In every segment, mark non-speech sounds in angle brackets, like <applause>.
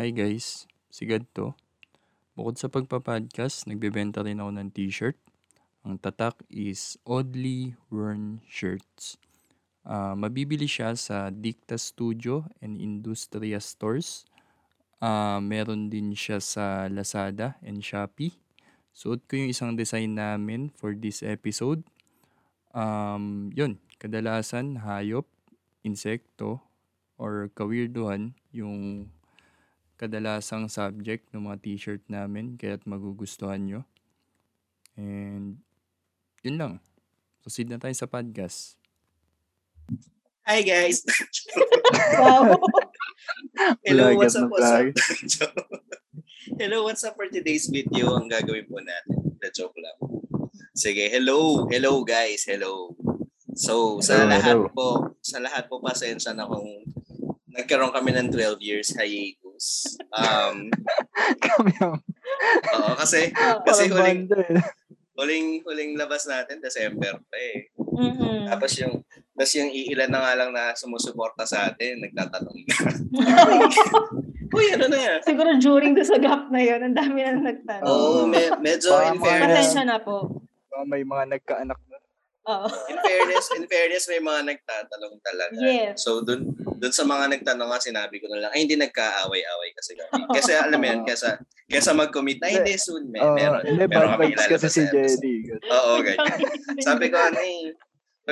Hi guys, si Gad to. Bukod sa pagpa-podcast, nagbebenta rin ako ng t-shirt. Ang tatak is Oddly Worn Shirts. Ah, mabibili siya sa Dicta Studio and Industria Stores. Ah, meron din siya sa Lazada and Shopee. Suot ko yung isang design namin for this episode. Um, yun, kadalasan hayop, insekto, or kawirduhan yung kadalasang subject ng mga t-shirt namin kaya't magugustuhan nyo. And yun lang. Proceed na tayo sa podcast. Hi guys! Wow. <laughs> Hello, what's up, what's up? <laughs> hello, what's up for today's video? Ang gagawin po natin. The joke lang. Sige, hello, hello guys, hello. So, sa Hello, lahat hello. po, sa lahat po pasensya na kung nagkaroon kami ng 12 years hiatus. Um, <laughs> Kami ang oo, kasi. <laughs> Kasi huling- eh. huling huling labas natin December pa eh. Mm-mm. Tapos yung tapos yung iilan na nga lang na sumusuporta sa atin, nagtatanong na. <laughs> Uy, ano na yan? Siguro during the sa gap na yun, ang dami na nagtanong. Oo, me- medyo in fairness, Pasensya na po. Mga May mga nagkaanak Oo. in fairness, in fairness may mga nagtatanong talaga. Yes. So dun dun sa mga nagtanong nga sinabi ko na lang ay hindi nagkaaway-away kasi kami. <laughs> Kasi alam mo yun, kesa kesa mag-commit na hindi soon may Oo, meron. hindi, meron bad kami vibes kasi si. Jelly. Oo, ganyan. Sabi ko ano eh,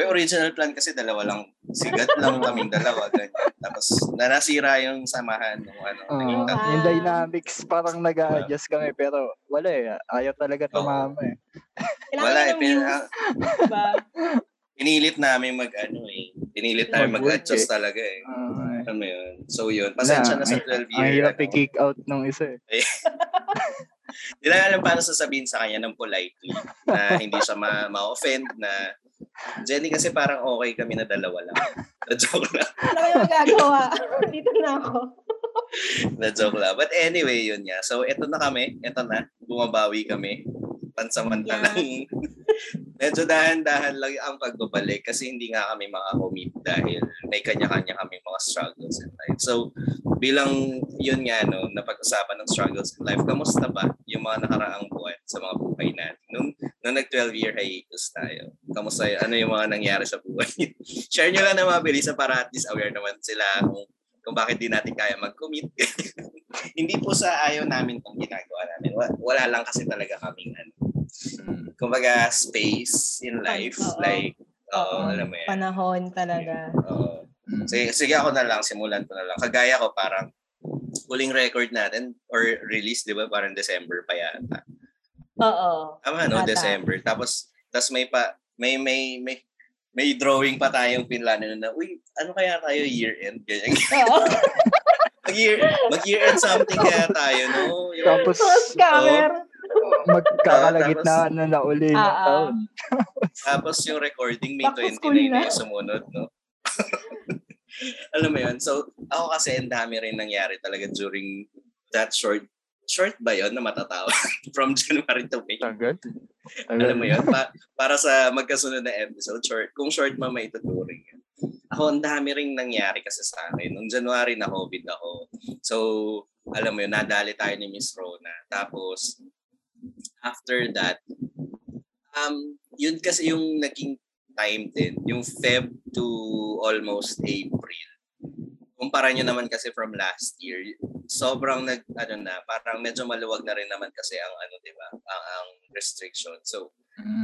yung original plan kasi dalawa lang, sigat lang kaming dalawa. Ganyan. Tapos nanasira yung samahan ng ano. Oo, naging tatlo. yung dynamics parang nag adjust kami pero wala eh. Ayaw talaga tumama eh. Wala eh, ng pin, ah, diba? pinilit namin mag ano eh. Pinilit namin mag-adjust eh. talaga eh. Ah, Alam mo yun? So yun, pasensya na sa 12 year. ang hirap ano. i-kick out nung isa eh. <laughs> Hindi lang alam paano sasabihin sa kanya ng politely na hindi siya ma- ma-offend na Jenny kasi parang okay kami na dalawa lang. <laughs> Na joke lang. Ano kayo magagawa? <laughs> Dito na ako. Na joke lang. But anyway, yun nga. So eto na kami. Eto na. Bumabawi kami. Pansamantalang <laughs> medyo dahan-dahan lang ang pagbabalik kasi hindi nga kami makakomit dahil may kanya-kanya kami mga struggles in life. So bilang yun nga no, napag-usapan ng struggles in life, kamusta ba yung mga nakaraang buwan sa mga buhay natin? Nung, nung nag-12 year hiatus tayo, kamusta yun? Ano yung mga nangyari sa buhay? <laughs> Share nyo lang na mabilis para at least aware naman sila kung kung bakit di natin kaya mag-commit. <laughs> Hindi po sa ayaw namin itong ginagawa namin. Wa- Wala lang kasi talaga kaming ano, kumbaga space in life. Like, oo, Oo. alam mo yan. Panahon talaga. Oo. Sige, sige ako na lang, simulan ko na lang. Kagaya ko parang huling record natin or release, di ba? Parang December pa yata. Oo. Tama, no? Yata. December. Tapos, tapos may pa, may, may, may, may drawing pa tayong pinlano na, uy, ano kaya tayo year-end? Ganyan. Oo. <laughs> mag-year, mag-year-end something kaya tayo, no? Yung, Tapos scammer. magkakalagitnaan na na uli ah. taon. Tapos yung recording May Back to 29 school na na. yung sumunod, no? <laughs> <laughs> Alam mo yun? So, ako kasi ang dami rin nangyari talaga during that short short ba yun na matatawa? <laughs> From January to May. Tagal. Alam mo yun? Pa- para sa magkasunod na episode, short, kung short man maituturing yun. Ako, ang dami rin nangyari kasi sa akin. Noong January na COVID ako. So, alam mo yun, nadali tayo ni Miss Rona. Tapos, after that, um, yun kasi yung naging time din. Yung Feb to almost April. Kumpara nyo naman kasi from last year, sobrang nag, ano na, parang medyo maluwag na rin naman kasi ang ano, di ba, ang, ang restriction. So,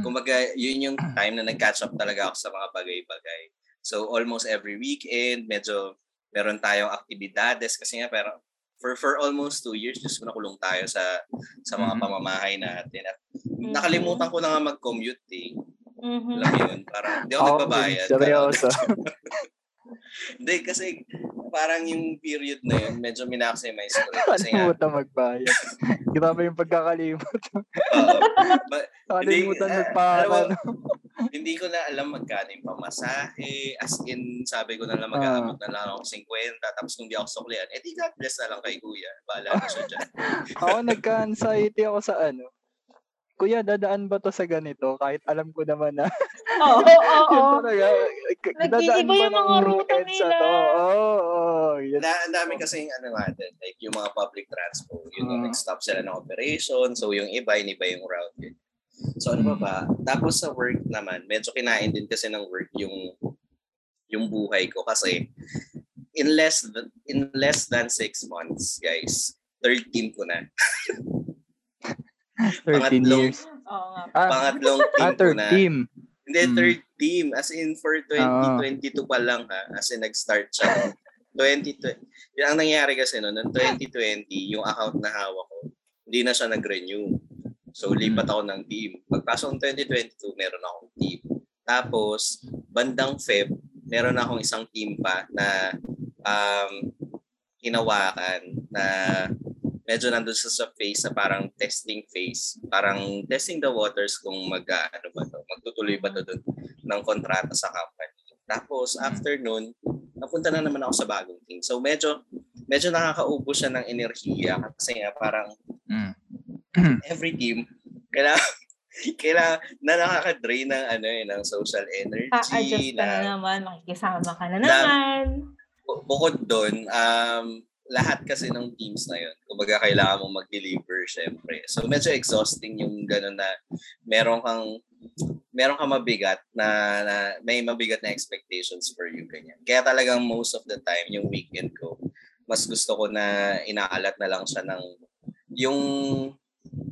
kumbaga, yun yung time na nag-catch up talaga ako sa mga bagay-bagay. So, almost every weekend, medyo meron tayong aktibidades kasi nga, pero for for almost two years, just nakulong tayo sa sa mga Mhm. pamamahay natin. At nakalimutan ko na nga mag-commute eh. Mhm. Alam mo yun, parang di ako Ako, nagbabayad. seryoso. <laughs> Hindi, kasi parang yung period na yun, medyo minaximize ko rin. <laughs> Kasi nga, Nakalimutan magbayad. <laughs> Grabe yung pagkakalimot. oo. Ba- Nakalimutan Hindi, magpaaral. alam hindi ko na alam magkano yung pamasahe. As in, sabi ko na lang mag-aabot na lang ako 50. Tapos kung di ako suklian, eh di God bless na lang kay kuya. Bahala na siya dyan. ako nagka-anxiety ako sa ano. Kuya, dadaan ba to sa ganito? Kahit alam ko naman na <laughs> Oo, oo, <laughs> Yun oo. talaga. Nag-iiba ba yung mga ng ruta nila. to? Oo, oo. Yun. Na, ang dami kasing ano nga din, like yung mga public transport, yun yung Ah. nag-stop sila ng operation, so yung iba, iniba yung route yun. So ano pa ba? Tapos sa work naman, medyo kinain din kasi ng work yung yung buhay ko kasi in less than, in less than six months, guys, third team ko na. <laughs> 13 Pangatlong- years. Oo nga. Ah, Pangatlong team ah, ko third na. team. Hindi, Mm. third team. As in, for 2022 pa lang ha. As in, nag-start siya. ng 2020. Yung ang nangyari kasi no, noong 2020, yung account na hawak ko, hindi na siya nag-renew. So, lipat ako ng team. Pagpasok ng 2022, meron akong team. Tapos, bandang Feb, meron akong isang team pa na um, hinawakan na medyo nandun sa, sa phase na parang testing phase. Parang testing the waters kung mag, ah, ano ba to, magtutuloy ba to dun ng kontrata sa company. Tapos, after nun, napunta na naman ako sa bagong team. So, medyo, medyo nakakaubo siya ng enerhiya kasi nga parang Mm. <clears throat> every team, kailangan, <laughs> kailangan na nakaka-drain ng ano eh, ng social energy, ka na na, naman, makikisama ka na na- naman. bu- bukod doon, um, lahat kasi ng teams na yun, kumbaga kailangan mong mag-deliver syempre. So medyo exhausting yung gano'n na meron kang meron kang mabigat na, na may mabigat na expectations for you ganyan. Kaya talagang most of the time yung weekend ko, mas gusto ko na inaalat na lang siya ng yung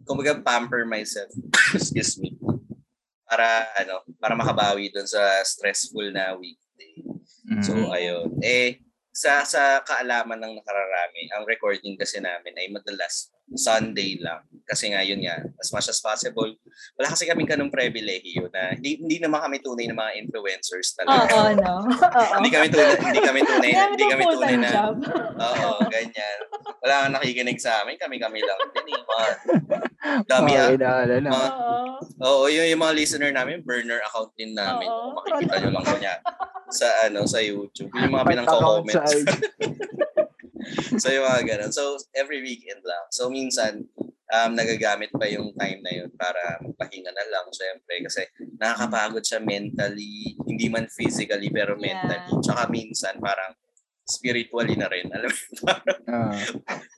kumbaga pamper myself. <coughs> Excuse me. Para ano, para makabawi doon sa stressful na weekday. So Mm. ayun. Eh sa sa kaalaman ng nakararami, ang recording kasi namin ay madalas Sunday lang. Kasi nga yun nga, as much as possible, wala kasi kaming ganung pribilehiyo na hindi, hindi naman kami tunay na mga influencers Oo, talaga. no? <laughs> Oo. hindi kami tunay, hindi kami tunay, hindi kami tunay full-time na, job. oo, ganyan. Wala kang nakikinig sa amin, kami-kami lang. Din, eh, mga dami Mga ah. inaala na. Mga- Oo. Oo, yung, yung mga listener namin, burner account din namin. Oo. Kung makikita nyo lang kanya sa ano sa YouTube. Yung mga IG. <laughs> so yung mga ganun. So every weekend lang. So minsan, um, nagagamit pa yung time na yun para magpahinga na lang, syempre. Kasi nakakapagod siya mentally, hindi man physically, pero Yeah. mentally. Tsaka minsan, parang spiritually na rin. <laughs> Alam mo, parang, Ah.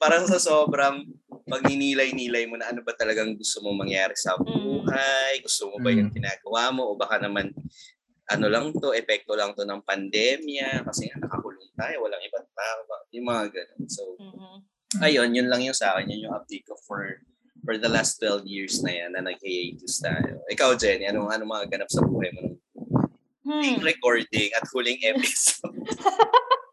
parang sa sobrang pagninilay-nilay mo na ano ba talagang gusto mo mangyari sa buhay, gusto mo ba yung ginagawa mo, o baka naman ano lang to, epekto lang to ng pandemya, kasi nga nakakulong tayo, walang ibang tao, yung mga ganun. So, Mhm. ayun, yun lang yung sa akin, yun yung update ko for for the last 12 years na yan na nag-hiatus tayo. Ikaw, Jenny, anong, anong mga ganap sa buhay mo Hmm. recording at huling episode? <laughs> <laughs>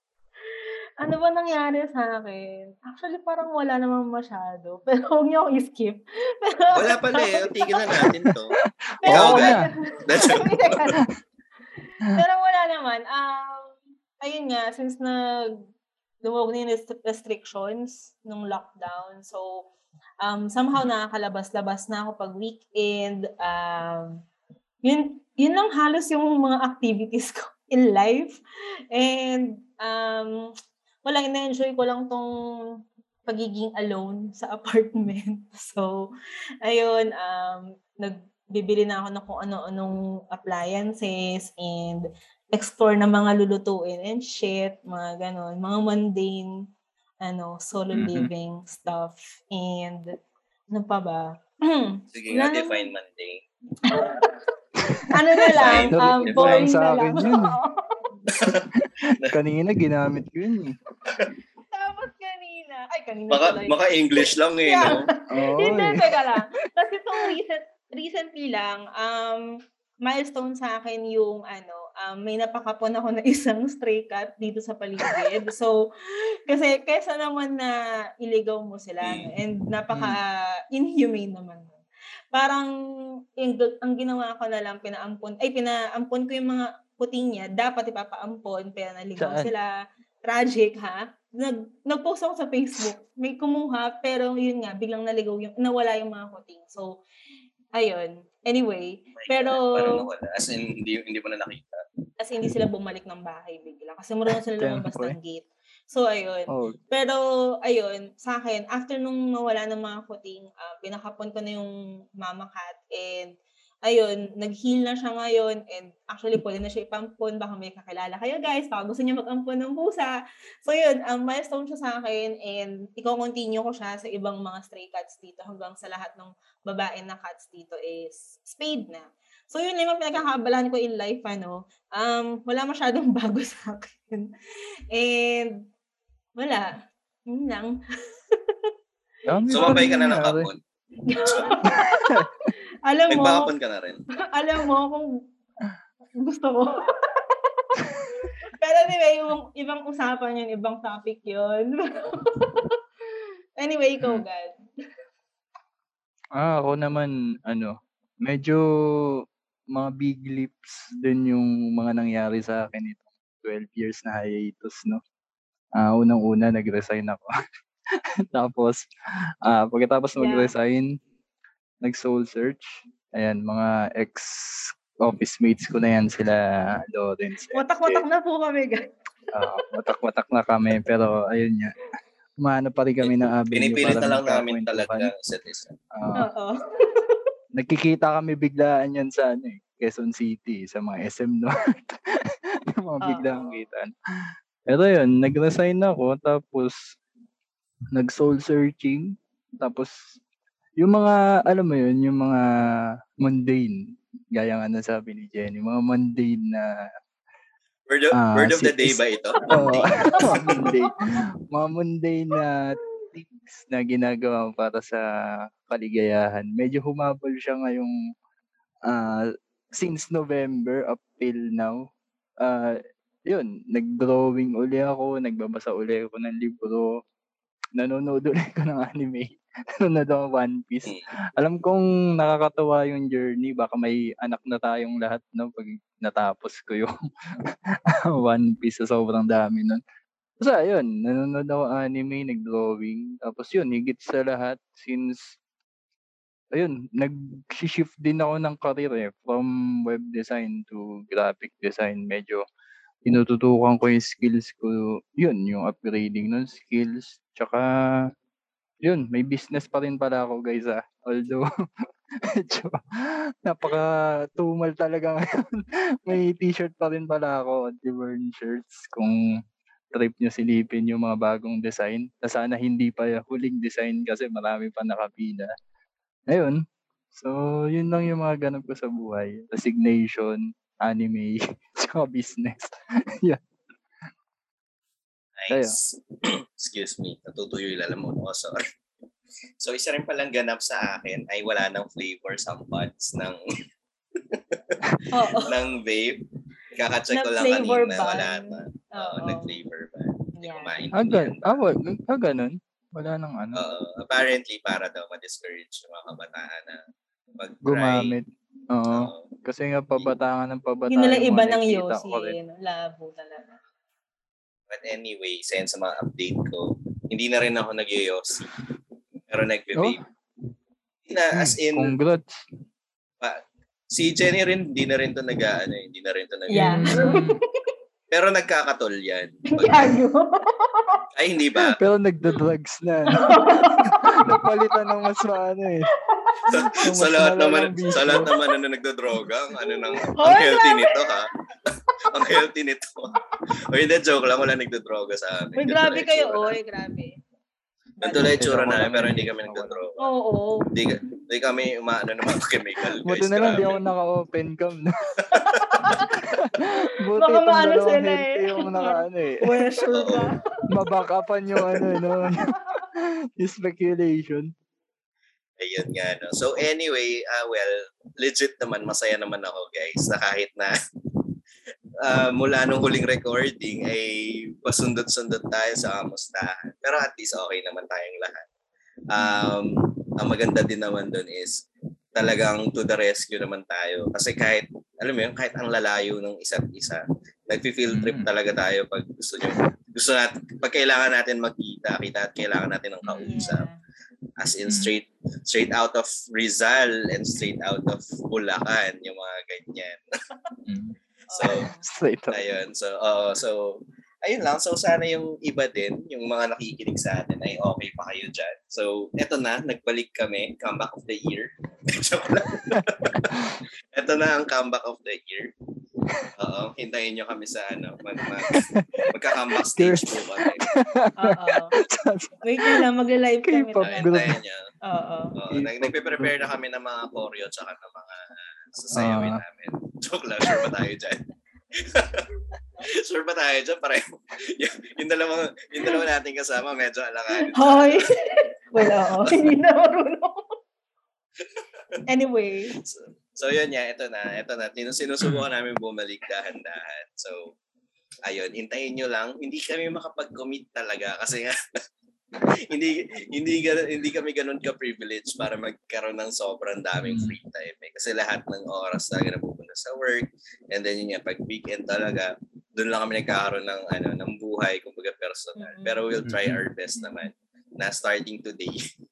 Ano ba nangyari sa akin? Actually, parang wala naman masyado. <laughs> Pero huwag niyo akong i-skip. Pero, Wala pala eh, tigil na natin to. Pero, Oo na. That's <laughs> Pero wala naman. Um, ayun nga, since nag lumawag na yung rest- restrictions nung lockdown. So, um, somehow nakakalabas-labas na ako pag weekend. Um, yun, yun lang halos yung mga activities ko <laughs> in life. And, um, wala, ina-enjoy ko lang tong pagiging alone sa <laughs> apartment. So, ayun, um, nagbibili na ako ng kung ano-anong appliances and explore na mga lulutuin and shit, mga ganon, mga mundane, ano, solo Mhm. living stuff. And, ano pa ba? <clears throat> Sige nga, define Monday. <laughs> ano na lang, um, boring sa na akin lang. yun. <laughs> Kanina ginamit ko yun eh. Tapos kanina, ay kanina Baka, baka English lang eh, Yeah. no? <laughs> Oo Hindi, eh. teka lang. Kasi itong recent, recently lang, um, milestone sa akin yung ano, um, may napakapon ako na <laughs> isang stray cat dito sa paligid. so, kasi kesa naman na iligaw mo sila no, and napaka-inhumane naman. nun. Parang yung, ang ginawa ko na lang, pinaampon, ay pinaampon ko yung mga puting niya, dapat ipapaampon, pero naligaw Saan? sila. Tragic, ha? Nag, nag-post ako sa Facebook. May kumuha, pero yun nga, biglang naligaw yung, nawala yung mga kuting. So, ayun. Anyway, pero, Parang nawala. As in, hindi, hindi mo na nakita. kasi hindi sila bumalik ng bahay bigla. Kasi marunong sila <laughs> lumabas ng gate. So, ayun. Oh, Pero, ayun, sa akin, after nung mawala ng mga kuting, uh, pinakapon ko na yung mama cat and ayun, nag-heal na siya ngayon and actually pwede na siya ipampon. Baka may kakilala kayo guys, baka gusto niya mag-ampon ng pusa. So yun, um, milestone siya sa akin and i-continue ko siya sa ibang mga stray cats dito hanggang sa lahat ng babae na cats dito is spayed na. So yun lang yung pinagkakabalahan ko in life, ano. Um, wala masyadong <laughs> bago sa akin. And wala. Yun lang. Dami Sumabay ka na ng kapon. <laughs> alam mo, Nagpakapon ka na rin. <laughs> alam mo kung gusto ko. <laughs> Pero anyway, yung ibang usapan yun, ibang topic yun. <laughs> anyway, ikaw, God. Ah, ako naman, ano, medyo mga big leaps din yung mga nangyari sa akin itong 12 years na hiatus, no? Ah, unang-una, nag-resign ako. Tapos, ah, pagkatapos Yeah. Nag-soul search. Ayan, mga ex-office mates ko na yan, sila Lawrence. Watak-watak na po kami, God. Oo, watak-watak na kami. Pero, ayun nga. Umano pa rin kami ng <laughs> avenue Pinipilit na lang namin talaga isa't isa. Oo. Oo. <laughs> nagkikita kami biglaan yan sa ano eh, Quezon City, sa mga SM North. <laughs> yung mga Oo. biglang kitaan. Pero yun, nag-resign ako, tapos nag-soul searching, tapos yung mga, alam mo yun, yung mga mundane, gaya nga na sabi ni Jenny, mga mundane na Word of, Ah, word of the day ba ito? <laughs> Oo, mga <laughs> mundane, mga mundane na things na ginagawa para sa kaligayahan. Medyo humabol siya ngayong ah, since November up till now. Ah, yun, nag-drawing uli ako, nagbabasa uli ako ng libro, nanonood uli ko ng anime, <laughs> nanonood ako One Piece. Hmm. Alam kong nakakatawa yung journey, baka may anak na tayong lahat no pag natapos ko yung <laughs> One Piece sa sobrang dami nun. Basta ayun, nanonood ako anime, nag-drawing. Tapos yun, higit sa lahat, since, ayun, nag-shift din ako ng career eh, from web design to graphic design. Medyo tinututukan ko yung skills ko, yun, yung upgrading ng skills. Tsaka, yun, may business pa rin pala ako guys ah. Although, <laughs> medyo napaka-tumal talaga ngayon. <laughs> may t-shirt pa rin pala ako, anti-burn shirts. Kung trip nyo silipin yung mga bagong design. Na sana hindi pa huling design kasi marami pa nakapila. Ayun. So, yun lang yung mga ganap ko sa buhay. Resignation, anime, <laughs> tsaka business. Nice. <clears throat> Excuse me. Natutuyo yung lalamunan ko. Sorry. So, isa rin palang ganap sa akin ay wala ng flavor sa buds ng, <laughs> ng vape. Kakacheck ko lang kanina. ban. Wala na. Oo, nag-flavor ba? Hindi ko Yeah. maintindihan. ah, gan- ah, wa- ah, ganun? Wala nang ano. Oo. apparently, para daw ma-discourage yung mga kabataan na mag-try. Gumamit. Oo. Oo. Kasi nga pabatangan ng pabataan. Hindi nila yung iba mga ng rin. Ano, labo talaga. But anyway, sen sa mga update ko, hindi na rin ako nag-yossi. Pero nagbe-vape. Hindi na, as in, Hmm, Congrats. si Jenny rin, hindi na rin to nag ano, hindi na rin to nag Yeah. Pero nagkakatol yan. Pag- <laughs> Gago. ay, hindi ba? Pero nagda-drugs na. <laughs> Napalitan ng mas maano eh. Sa mas lahat naman, sa lahat naman na nagdodroga, ang ano nang, <laughs> ang healthy nito ha. ang healthy nito. O hindi, joke lang, wala nagdodroga sa amin. Uy, grabe kayo, oy, grabe. Ganito lang itsura namin, pero hindi kami nagdodroga. Oo. Hindi, hindi kami umaano ng mga chemical, guys. Buti na lang di grabe. ako naka-open cam. <laughs> Buti Baka itong maano dalawang sila eh. yung naka-ano eh. Pressure Oo. ka. Mabackupan yung ano, no? <laughs> yung speculation. Ayun nga, no. So anyway, uh, well, legit naman, masaya naman ako, guys, na kahit na uh, <laughs> mula nung huling recording ay pasundot-sundot tayo sa kamustahan. Pero at least okay naman tayong lahat. Um, ang maganda din naman doon is talagang to the rescue naman tayo. Kasi kahit, alam mo yun, kahit ang lalayo ng isa't isa, nagfi-field trip Mm. talaga tayo pag gusto nyo, gusto natin, pag kailangan natin magkita, kita at kailangan natin ng kausap. Yeah. As in Mm. straight straight out of Rizal and straight out of Bulacan, yung mga ganyan. <laughs> So, <laughs> Straight up. ayun. So, oo. so, ayun lang. So, sana yung iba din, yung mga nakikinig sa atin ay okay pa kayo dyan. So, eto na, nagbalik kami, comeback of the year. <laughs> Ito na ang comeback of the year. Oo, hintayin nyo kami sa ano, mag, mag, <laughs> magka-comeback stage po kami. Oo. <laughs> Wait lang, magla-live kami. K-pop. Hintayin nyo. Oo. Oo, nag, nagpe-prepare na kami ng mga choreo tsaka ng mga sasayawin Ah. namin. Joke lang, sure ba tayo dyan? <laughs> sure ba tayo dyan? Pareho. yung, yung, dalawa, yung dalawa nating kasama, medyo alanganin. Hoy! Wala ako. Hindi na marunong. anyway. So, so yun nga, ito na. Ito na. Sinusubukan <clears throat> namin bumalik dahan-dahan. So, ayun, hintayin nyo lang. Hindi kami makapag-commit talaga kasi nga, <laughs> hindi hindi ganun, hindi kami ganun ka privilege para magkaroon ng sobrang daming Mm. free time eh. kasi lahat ng oras talaga napupunta sa work and then yun nga pag weekend talaga doon lang kami nagkakaroon ng ano ng buhay kumbaga personal Mm. pero we'll try Mhm. our best naman na starting today <laughs>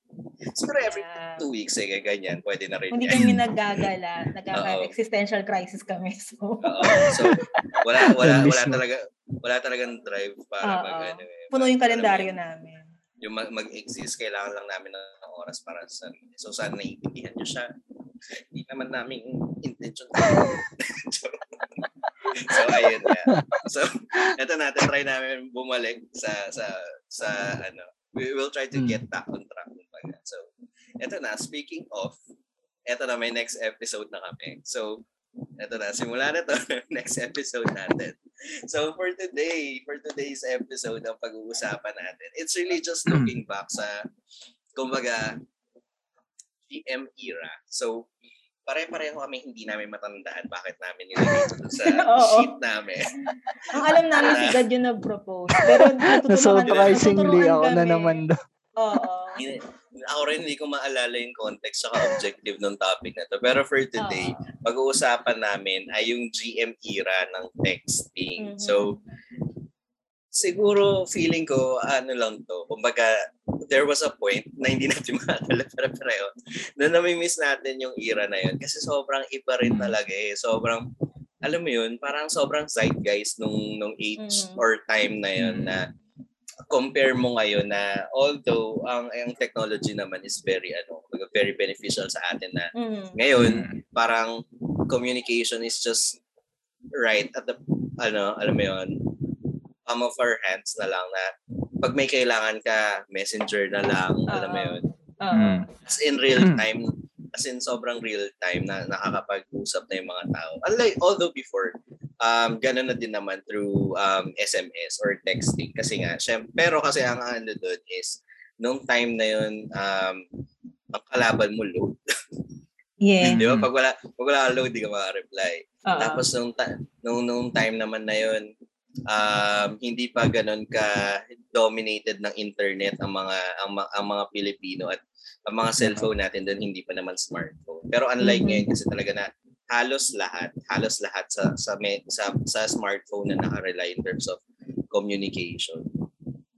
siguro every Yeah. two weeks eh kaya ganyan pwede na rin Hindi yan. kami naggagala. Nagkaka Oo. existential crisis kami. So, Oo. so wala wala wala talaga wala talagang drive para Oo. mag ano eh, puno yung kalendaryo namin. yun, yung mag- mag-exist kailangan lang namin ng oras para sa sarili so sana naiintindihan nyo siya hindi naman namin intention <laughs> <laughs> so ayun nga so eto natin try namin bumalik sa sa sa ano we will try to Hmm. get back on track kumbaga. so eto na speaking of eto na may next episode na kami so eto na simula na to <laughs> next episode natin so for today for today's episode ang pag-uusapan natin it's really just looking back sa kumbaga GM era so pare-pareho kami hindi namin matandaan bakit namin nilagay <laughs> ito sa sheet namin Ang alam namin si God yung nag-propose. Pero natutulungan, Surprisingly, ako na naman daw. Oo. Ako rin hindi ko maalala yung context saka objective ng topic na to. Pero for today, Oo. pag-uusapan namin ay yung GM era ng texting. Mhm. So, siguro feeling ko, ano lang to, kumbaga, there was a point na hindi natin <laughs> makakala pero pareho, na nami-miss natin yung era na yun. Kasi sobrang iba rin Mm. talaga eh. Sobrang, alam mo yun, parang sobrang zeitgeist nung, nung age Mhm. or time na yun Mm. na compare mo ngayon na although ang ang technology naman is very ano very beneficial sa atin na Mm. ngayon Mm. parang communication is just right at the ano alam mo yon palm of our hands na lang na pag may kailangan ka messenger na lang alam mo yun Oo. Mm. as in real Mm. time as in sobrang real time na nakakapag-usap na yung mga tao unlike although before um ganun na din naman through um SMS or texting kasi nga syem- pero kasi ang ano doon is nung time na yun um ang kalaban mo load Yeah. di ba Mm. pag wala pag wala load di ka maka-reply Oo. tapos nung, ta- nung, nung time naman na yun, um, hindi pa ganun ka dominated ng internet ang mga ang, ang mga Pilipino at ang mga cellphone natin doon hindi pa naman smartphone. Pero unlike Mhm. ngayon kasi talaga na halos lahat, halos lahat sa sa me- sa, sa smartphone na nakarely in terms of communication.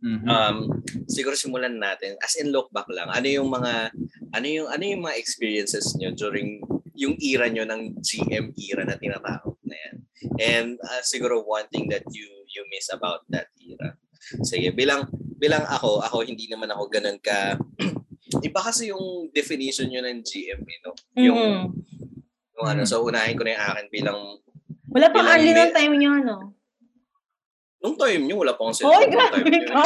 Mhm. Um, siguro simulan natin as in look back lang. Ano yung mga ano yung ano yung mga experiences nyo during yung era nyo ng GM era na tinatawag na yan. And uh, siguro one thing that you you miss about that era. Sige, bilang bilang ako, ako hindi naman ako ganun ka <clears throat> iba kasi yung definition nyo ng GM, eh, no? Yung, Mhm. Yung ano, Mm. so unahin ko na yung akin bilang Wala pang Bilang may- nung time nyo, ano? nung time nyo, wala pa akong cellphone time grabe <laughs> ka!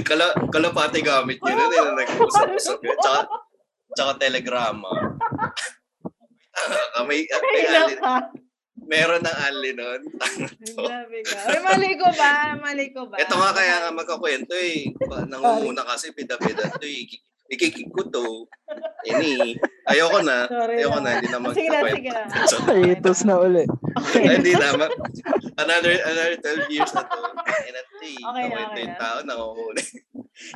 Kala, kalapati gamit nyo nun, eh, na nag-usap-usap yun. Tsaka, tsaka telegrama. Ah, may, may Ay, ali, naka. meron ng ali nun. Grabe ka. Ay, mali ko ba? Mali ko ba? Ito nga kaya nga magkakwento eh. Nangunguna kasi pida-pida to eh. Ikikik ko to. Ini. Ayoko na. Sorry Ayoko lang. na. Hindi na Sige na, sige na. So, Hiatus na uli. Ay, hindi na. Ma- another, another 12 years na to. And at least, Okay na, okay yung na. tao, nanguhuli.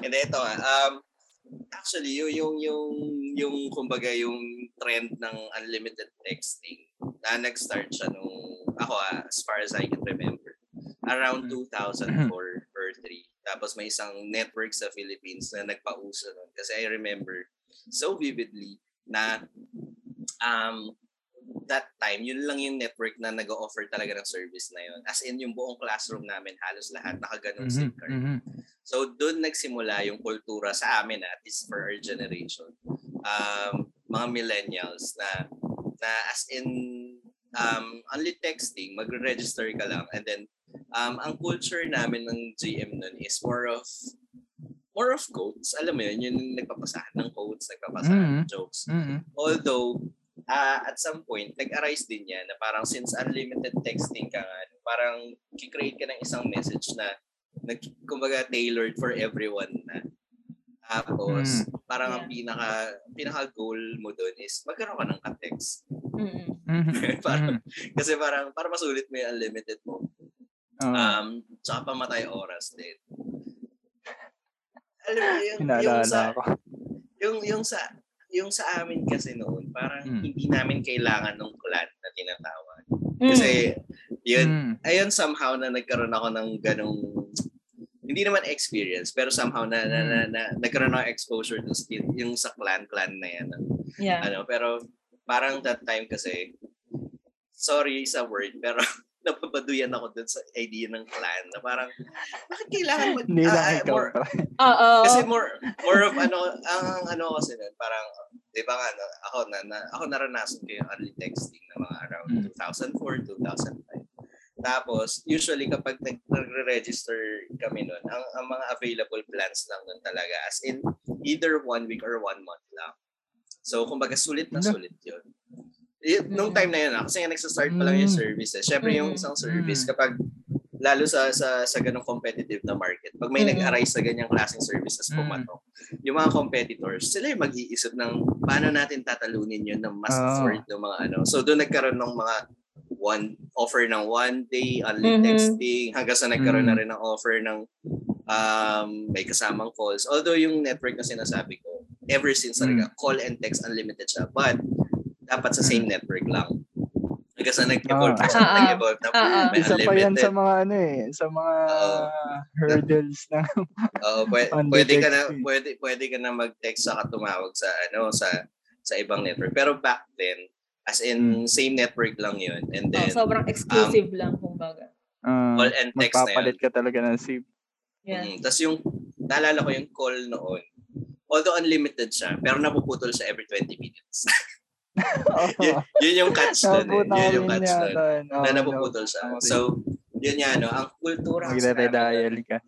And <laughs> ito nga, um, actually, yung, yung, yung, yung, kumbaga, yung trend ng unlimited texting, na nag-start siya nung, ako ah, as far as I can remember, around 2004 or 3. Tapos may isang network sa Philippines na nagpauso nun. Kasi I remember so vividly na um, that time, yun lang yung network na nag-offer talaga ng service na yun. As in, yung buong classroom namin, halos lahat nakaganon SIM Mhm. card. Mhm. So, doon nagsimula yung kultura sa amin, at least for our generation, um, mga millennials na na as in um, only texting, magre-register ka lang and then um, ang culture namin ng GM nun is more of more of quotes. Alam mo yun, yung nagpapasahan ng quotes, nagpapasahan ng jokes. Mm. Although, uh, at some point, nag-arise din yan na parang since unlimited texting ka nga, parang kikreate ka ng isang message na nag, kumbaga tailored for everyone na. Tapos, parang ang pinaka pinaka goal mo doon is magkaroon ka ng ka-text. Mm-mm. Mm. <laughs> parang, kasi parang para masulit mo yung unlimited mo. Oo. Um, tsaka pamatay oras din. Alam mo, yung, yung sa, ako. yung, yung sa, yung sa amin kasi noon, parang Mm. hindi namin kailangan ng clan na tinatawag. Mm. Kasi, yun, Mm. ayun somehow na nagkaroon ako ng ganong hindi naman experience pero somehow na, na, na, na nagkaroon ako exposure to still yung sa clan clan na yan Yeah. ano pero parang that time kasi sorry sa word pero napapaduyan ako dun sa idea ng clan na parang bakit kailangan mag Hindi ah, ah, ikaw. more, Oo. kasi more more of ano ang ano kasi nun parang 'di ba nga no, ako na, na ako naranasan ko yung early texting na mga around Mm. 2004 2005 tapos usually kapag nag- nagre-register kami nun ang, ang mga available plans lang nun talaga as in either one week or one month lang so kumbaga sulit na Ano? sulit yun nung Mm. time na yun ah, kasi nga nagsastart pa lang yung Mm. service eh. Syempre yung Mm. isang service kapag lalo sa sa sa ganong competitive na market. Pag may nag-arise sa ganyang klaseng services pumatok, yung mga competitors, sila yung mag-iisip ng paano natin tatalunin yun ng mas Ah. afford ng mga ano. So doon nagkaroon ng mga one offer ng one day only Mhm. texting hanggang sa nagkaroon Mm. na rin ng offer ng um, may kasamang calls. Although yung network na sinasabi ko, ever since talaga, call and text unlimited siya. But dapat sa same network lang. Hanggang sa nag-evolve Ah. <laughs> Ah, nag-evolve na Ah, ah. may Isa pa yan unlimited. sa mga ano eh, sa mga Oo. hurdles ng <laughs> Oo, pwede, <laughs> pwede ka na pwede pwede ka na mag-text saka tumawag sa ano sa sa ibang network. Pero back then, as in same network lang 'yun. And Oh, then sobrang exclusive lang, kumbaga. ah, call and text na 'yun. magpapalit ka talaga ng SIM. Yeah. Mm, Tapos yung naalala ko yung call noon. Although unlimited siya, pero napuputol siya every 20 minutes. Yun, yun yung catch doon eh. Yun yung catch doon. Na napuputol siya. So, yun nga, no, ang kultura Magre-redial ka.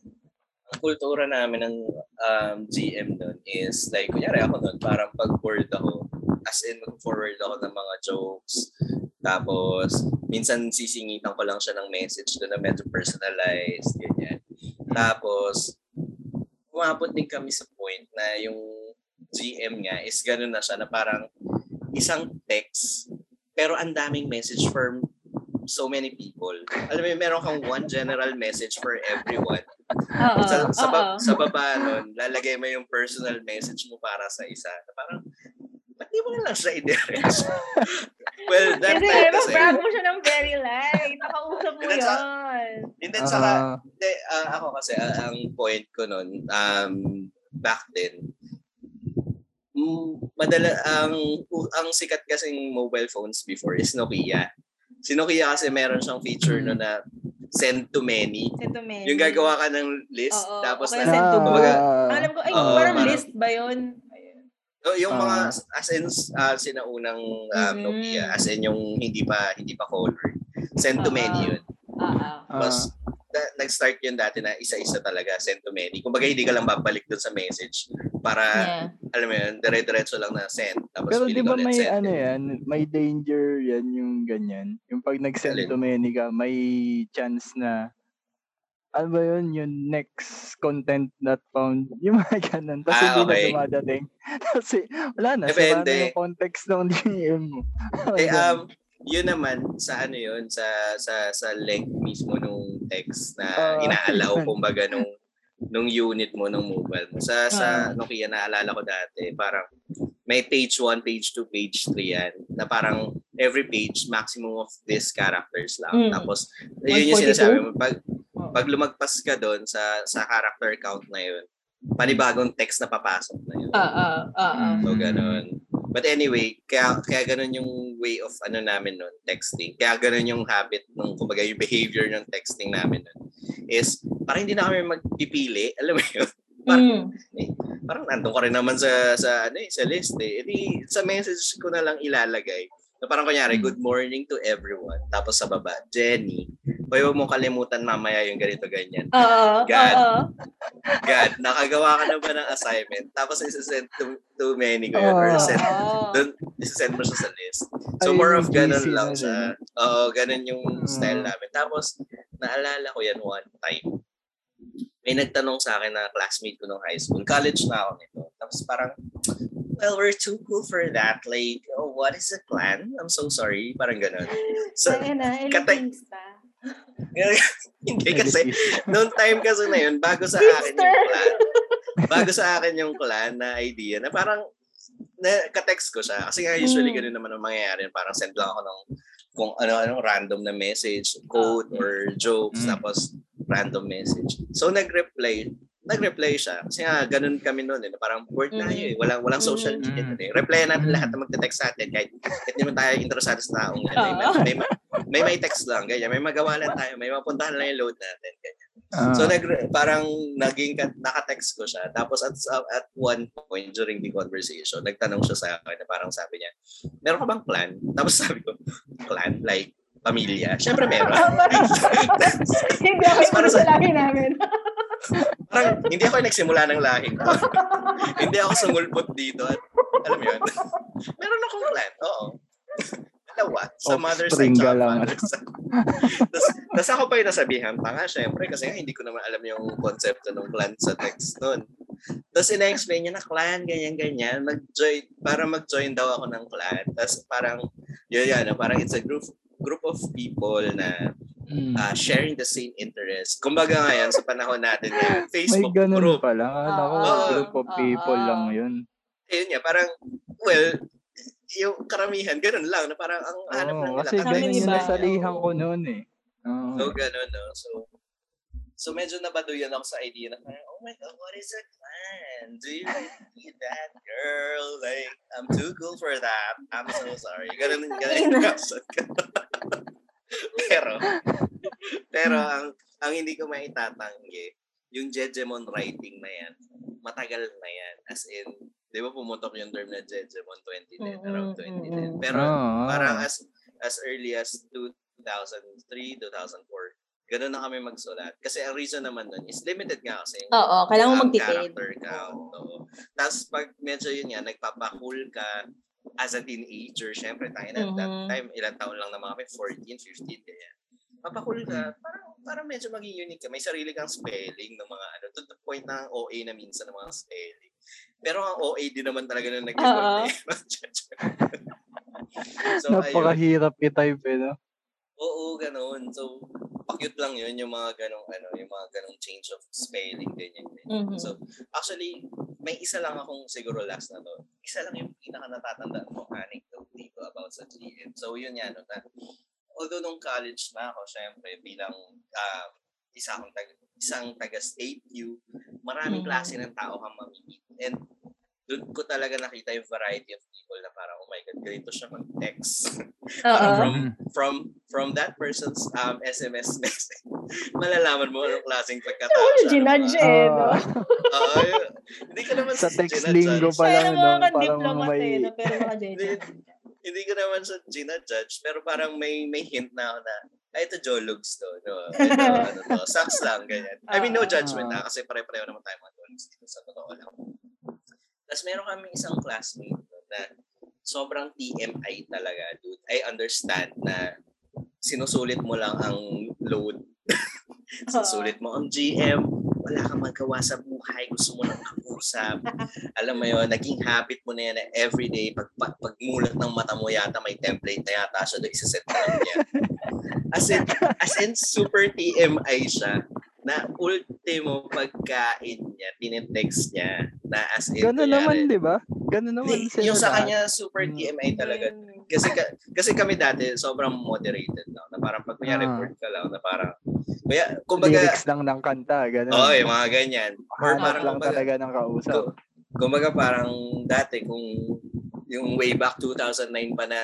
ang kultura namin ng um, GM doon is like, kunyari ako noon, parang pag-board ako, as in mag-forward ako ng mga jokes. Tapos, minsan sisingitan ko lang siya ng message doon na medyo personalized, ganyan. Tapos, umabot din kami sa point na yung GM nga is gano'n na siya na parang isang text pero ang daming message for so many people. Alam mo, meron kang one general message for everyone. Oo. sa, sa, ba- sa baba nun, lalagay mo yung personal message mo para sa isa. Na parang, ba't di mo na lang siya i-direct? <laughs> well, that Kasi time kasi, mag-brag mo siya ng very light. Nakausap mo That's a- yun. and then saka, Ah, ah, ako kasi, ah, ang point ko nun, um, back then, madala, ang, ang sikat kasing mobile phones before is Nokia. Si Nokia kasi meron siyang feature Mm. no na send to many. Send to many. Yung gagawa ka ng list, Oo, tapos okay, na, send to kumbaga, Alam ko, ay, Oo, parang parang- list ba? Ayun. Oh, yung mga Ah. as in uh, sinaunang um. Nokia as in yung hindi pa hindi pa colored. Send to Ah, many ah. yun. Ah, ah. Tapos na- nag-start yun dati na isa-isa talaga send to many. Kumbaga hindi ka lang babalik dun sa message para Yeah. alam mo yun, dire-diretso lang na send. Tapos Pero di ba may send. ano yan, may danger yan yung ganyan. Yung pag nag-send to many ka, may chance na ano ba yun, yung next content not found, <laughs> yung mga ganun. Tapos Ah, hindi okay. na dumadating. <laughs> Kasi wala na, sira Depende. na yung context ng <laughs> DM mo. Eh, um, yun naman sa ano yun sa sa sa length mismo nung text na Ah, inaalaw kumbaga nung nung unit mo ng mobile mo. Sa sa Ah. Nokia naalala ko dati, parang may page 1, page 2, page 3 yan. Na parang every page maximum of these characters lang. Mm. Tapos yun yung 142? sinasabi mo pag Oo. pag lumagpas ka doon sa sa character count na yun, panibagong text na papasok na yun. Ah, ah, ah, ah. So, ganun. But anyway, kaya, kaya ganun yung way of ano namin nun, texting. Kaya ganun yung habit ng, kumbaga, yung behavior ng texting namin nun. Is, parang hindi na kami magpipili. <laughs> Alam mo yun? Parang, Mm. parang nandun ka rin naman sa, sa, ano eh, sa list eh. Edi, sa message ko na lang ilalagay. Na parang kunyari, Hmm. good morning to everyone. Tapos sa baba, Jenny, huwag mong kalimutan mamaya yung ganito ganyan. Oo, <laughs> God. oo. <laughs> God, nakagawa ka na ba ng assignment? Tapos isa-send to, to many ko yun. Or Oh. send, Oo. dun, isa-send mo siya sa list. So Ay, more of ganun lang siya. Oo, ganun yung style namin. Tapos, naalala ko yan one time. May nagtanong sa akin na classmate ko nung high school. College na ako nito. Tapos parang, well, we're too cool for that. Like, oh, what is a clan? I'm so sorry. Parang ganun. <laughs> So, na, katay- <laughs> hindi kasi, <laughs> noong time kasi na yun, bago sa akin yung clan, bago sa akin yung clan na idea na parang na ka-text ko siya. Kasi nga usually Mm. ganun naman ang mangyayari. Parang send lang ako ng kung ano-anong random na message, quote or jokes, Mm. tapos random message. So nag-reply, nag-reply siya. Kasi nga ganun kami noon eh. na Parang word na Mm. yun eh. Walang, walang social Mm. media Mm. eh. Reply natin Mm. lahat na magte-text sa atin kahit, kahit hindi man tayo interesado sa taong yan. May, Oo. may, may, may, may text lang, ganyan. May magawa lang tayo. May mapuntahan lang yung load natin. Ganyan. Ah, So nag parang naging ka- naka-text ko siya. Tapos at at one point during the conversation, nagtanong siya sa akin na parang sabi niya, "Meron ka bang clan?" Tapos sabi ko, "Clan like pamilya?" Syempre meron. <laughs> Hindi ako Para sa- sa laki namin. parang hindi ako nagsimula ng lahing <laughs> ko. hindi ako sumulpot dito at alam mo yun. meron akong clan. Oo. Dalawa. Sa mother side Offspring tsaka ka lang. father side. <laughs> Tapos, tapos ako pa yung nasabihan pa nga, syempre, kasi nga hindi ko naman alam yung konsepto ng clan sa text nun. Tapos ina-explain niya na clan, ganyan-ganyan. Mag-join, para mag-join daw ako ng clan. Tapos parang, yun yan, parang it's a group group of people na mm. uh, sharing the same interest. Kumbaga ngayon, sa panahon natin <laughs> May Facebook ganun group. pala. Akala ko, Oo. group of people Oo. lang yun. Ayun nga, parang, well, yung karamihan, ganun lang, na parang ang hanap Oo, lang nila. kasi ganun yung nasalihan ko noon eh. Oo. So, ganun, no? So, so medyo nabaduyan ako sa idea na parang, oh my God, what is a clan? Do you need that, girl? Like, I'm too cool for that. I'm so sorry. Ganun, ganun pero, pero ang, ang hindi ko maitatanggi, yung Jejemon writing na yan, matagal na yan. As in, di ba pumutok yung term na Jejemon 2010, around 2010. Mm-mm. Pero, Oo. parang as as early as 2003, 2004. Ganun na kami magsulat. Kasi ang reason naman nun is limited nga kasi yung Oo, kailangan mo um, magtipid. character count. Oo. Tapos pag medyo yun nga, nagpapakul ka as a teenager, syempre tayo na that Mhm. time, ilang taon lang naman kami, 14, 15, ganyan. Papakul ka, parang, parang medyo maging unique ka. May sarili kang spelling ng mga ano, to the point na ang OA na minsan ng mga spelling. Pero ang OA din naman talaga nung nag Oo. <laughs> so. Napakahirap i-type eh, no? Oo, ganun. So, pa-cute lang yun, yung mga ganong, ano, yung mga ganong change of spelling din yun. Mhm. So, actually, may isa lang akong siguro last na to. Isa lang yung pinaka natatandaan ko anecdote dito about sa GM. So, yun yan, no, na, although nung college na ako, syempre, bilang um, isa akong taga, isang taga state U, maraming Mhm. klase ng tao kang mamimit. And doon ko talaga nakita yung variety of people na parang, oh my God, ganito siya mag-text. From Mm. from from that person's um SMS <laughs> message, malalaman mo anong klaseng pagkatao Ano, siya. ginudge Mga- eh, no? Ah, <laughs> Oo, hindi ko naman sa text ginajudge. lingo pa lang, no? ka Parang may... eh, no? pero mga Hindi, ko naman sa ginajudge, pero parang may may hint na ako na, ay, ito Jolugs to. No? Ito, <laughs> ano to, sucks lang, ganyan. I mean, no Ah. judgment na, kasi pare-pareho naman tayo mga Jolugs dito sa totoo lang. Tapos meron kami isang classmate no, na sobrang TMI talaga, dude. I understand na sinusulit mo lang ang load. <laughs> sinusulit mo ang GM, wala kang magawa sa buhay, gusto mo lang kausap. <laughs> Alam mo yun, naging habit mo na yan na everyday, pag, pag, pagmulat ng mata mo yata, may template na yata siya doon, isaset na lang niya. As in, as in, super TMI siya na ultimo pagkain niya, tinetext niya na as in, Gano'n naman, di ba? Gano'n naman sila yung sa kanya, super Mm. TMI talaga. Mm. Kasi ka, kasi kami dati, sobrang moderated lang. Na parang pag kunyari, Ah. word ka lang, na parang, kaya, kumbaga, Lyrics lang ng kanta, gano'n. oo, yung mga ganyan. Or Hanap parang, lang kumbaga, talaga ng kausap. Kumbaga parang dati kung yung way back 2009 pa na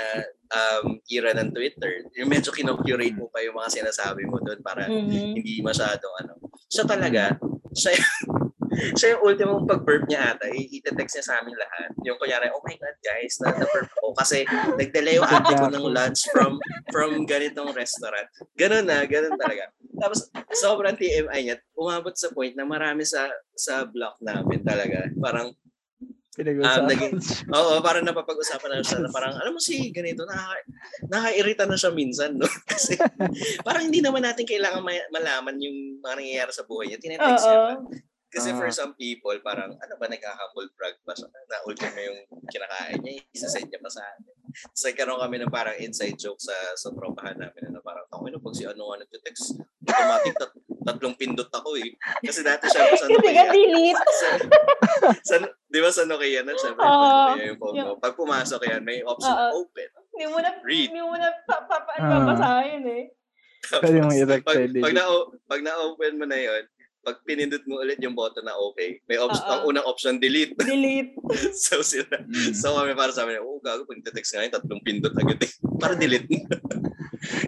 um, era ng Twitter, yung medyo kinocurate mo pa yung mga sinasabi mo doon para Mhm. hindi masyadong ano. Siya talaga, siya, <laughs> siya yung ultimong pag-burp niya ata, i- itetext niya sa amin lahat. Yung kunyari, oh my God guys, na na-burp ako kasi nagdala yung ate ko ng lunch from from ganitong restaurant. Ganun na, ganun talaga. Tapos sobrang TMI niya, umabot sa point na marami sa sa block namin talaga. Parang, Pinag-usapan naging- <laughs> siya. oo, parang napapag-usapan na siya na parang, alam mo si ganito, nakaka, nakakairita na siya minsan, no? <laughs> Kasi parang hindi naman natin kailangan ma- malaman yung mga nangyayari sa buhay niya. Tinetext niya pa. Kasi for Ah. some people, parang ano ba, nagkaka-full brag pa siya na ultimo yung kinakain niya, isasend niya pa sa atin. So nagkaroon kami ng parang inside joke sa sa tropahan namin na parang, ako na pag si ano nga nag-text, automatic tat, tatlong pindot ako eh. Kasi dati siya sa Kasi ka Nokia. delete. <laughs> sa, di ba sa Nokia na, syempre, Oo. pag Nokia yung phone mo. Pag pumasok yan, may option na Oo. open. Hindi mo na, Read. hindi mo na pa, pa, pa, Ah. babasahin eh. Pwede pag, pag, na, pag na-open mo na yon pag pinindot mo ulit yung button na okay, may option, ang unang option, delete. Delete. <laughs> so sila, Mm. so kami para sa amin, oh gago, pag text nga yun, tatlong pindot agad eh. <laughs> Para delete.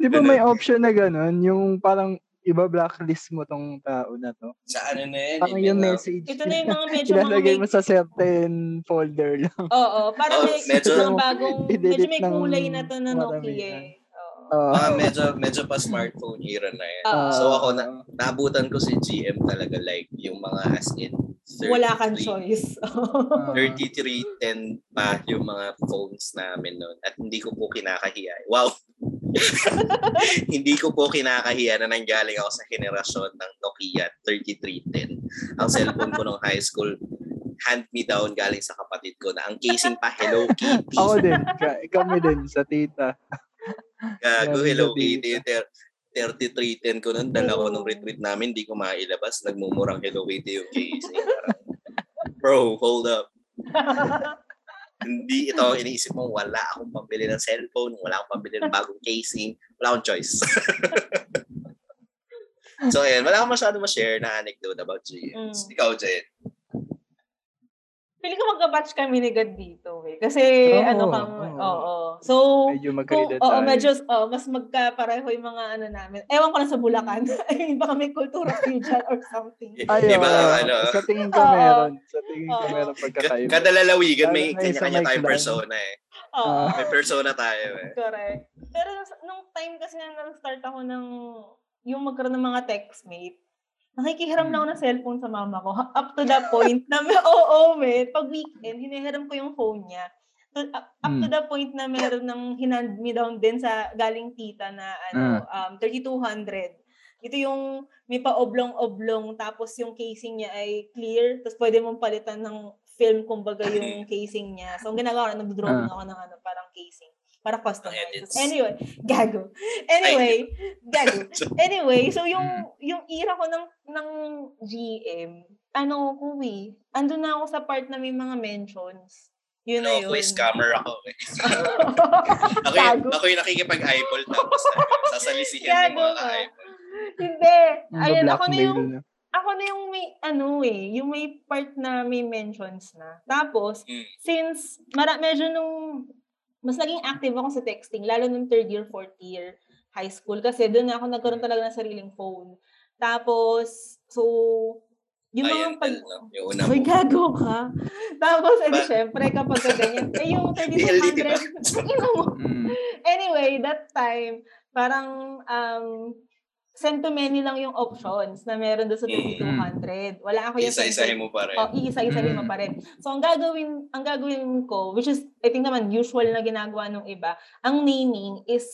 Di ba may option na gano'n? Yung parang iba blacklist mo tong tao na to. sa ano na yan, Parang eh, yung message. Ito na yung mga medyo mga Ilalagay may, mo sa certain folder lang. <laughs> oo, parang Oh, may, medyo- mga bagong, <laughs> medyo may ng kulay na to na. Nokia eh. Oo. mga medyo, medyo pa smartphone era na yan. Oo. so ako, na, naabutan ko si GM talaga, like, yung mga as in, 33, Wala kang choice. <laughs> Ah. 3310 pa yung mga phones namin noon at hindi ko po kinakahiya. Wow! <laughs> hindi ko po kinakahiya na nanggaling ako sa henerasyon ng Nokia 3310. Ang cellphone ko nung high school, hand me down galing sa kapatid ko na ang casing pa Hello Kitty. Ako din. Ka- kami din sa tita. Gago, Hello Kitty. dito. Ter- 3310 ko nun, dala ko nung retreat namin, hindi ko mailabas. Nagmumurang Hello Kitty yung casing. Parang, Bro, hold up. <laughs> Hindi ito iniisip mo, wala akong pambili ng cellphone, wala akong pambili ng bagong casing, wala akong choice. <laughs> so ayan, wala akong masyado ma-share na anecdote about GMs. Mm. Ikaw, Jen. Pili ko magka-batch kami ni God dito eh. Kasi Oo, ano kang, oo. oo. So, Medyo kung, mag-relate oo, medyo, oo, mas magkapareho yung mga ano namin. Ewan ko lang sa Bulacan. <laughs> Baka may kultura kayo dyan or something. Ay, Di ba, ano, Sa tingin ko meron. Sa tingin ko meron ka- pagkakaiba. kada lalawigan may na kanya-kanya tayong persona eh. Oo. Ah. May persona tayo eh. Correct. Pero nung- nung time kasi na nag-start ako ng yung magkaroon ng mga textmate, nakikihiram na ako ng cellphone sa mama ko. Up to the point na, <laughs> oo, oh, man, pag weekend, hinihiram ko yung phone niya. To, up, up to Hmm. the point na meron ng hinand me down din sa galing tita na ano, um, 3200. Ito yung may pa-oblong-oblong tapos yung casing niya ay clear tapos pwede mong palitan ng film kumbaga yung <coughs> casing niya. So ang ginagawa ko, nag-drawing ako ng ano, parang casing para customize. edits. Anyway, gago. Anyway, gago. <laughs> Anyway, so yung yung ira ko ng ng GM, ano ko eh, andun na ako sa part na may mga mentions. Yun na Ano, yun. ako, scammer ako eh. <laughs> Ako, yung, ako yung nakikipag-eyeball tapos ano, sasalisihin yung mga ka. ka-eyeball. Hindi. Ayun, ako na yung na. ako na yung may ano eh, yung may part na may mentions na. Tapos, Mm. since mara medyo nung mas naging active ako sa texting, lalo nung third year, fourth year high school kasi doon ako nagkaroon talaga ng sariling phone. Tapos, so, yung mga pag... no? Yung una May gago ka. Tapos, edi Ba- syempre, kapag ka ganyan, eh yung <laughs> DLDT ba? 3200, <laughs> ino mo. Mm. Anyway, that time, parang um, send to many lang yung options na meron doon sa Mm. 3200. Wala ako yung Isa-isahin mo pa rin. Oh, iisa-isahin mo Mm. pa rin. So, ang gagawin, ang gagawin ko, which is, I think naman, usual na ginagawa ng iba, ang naming is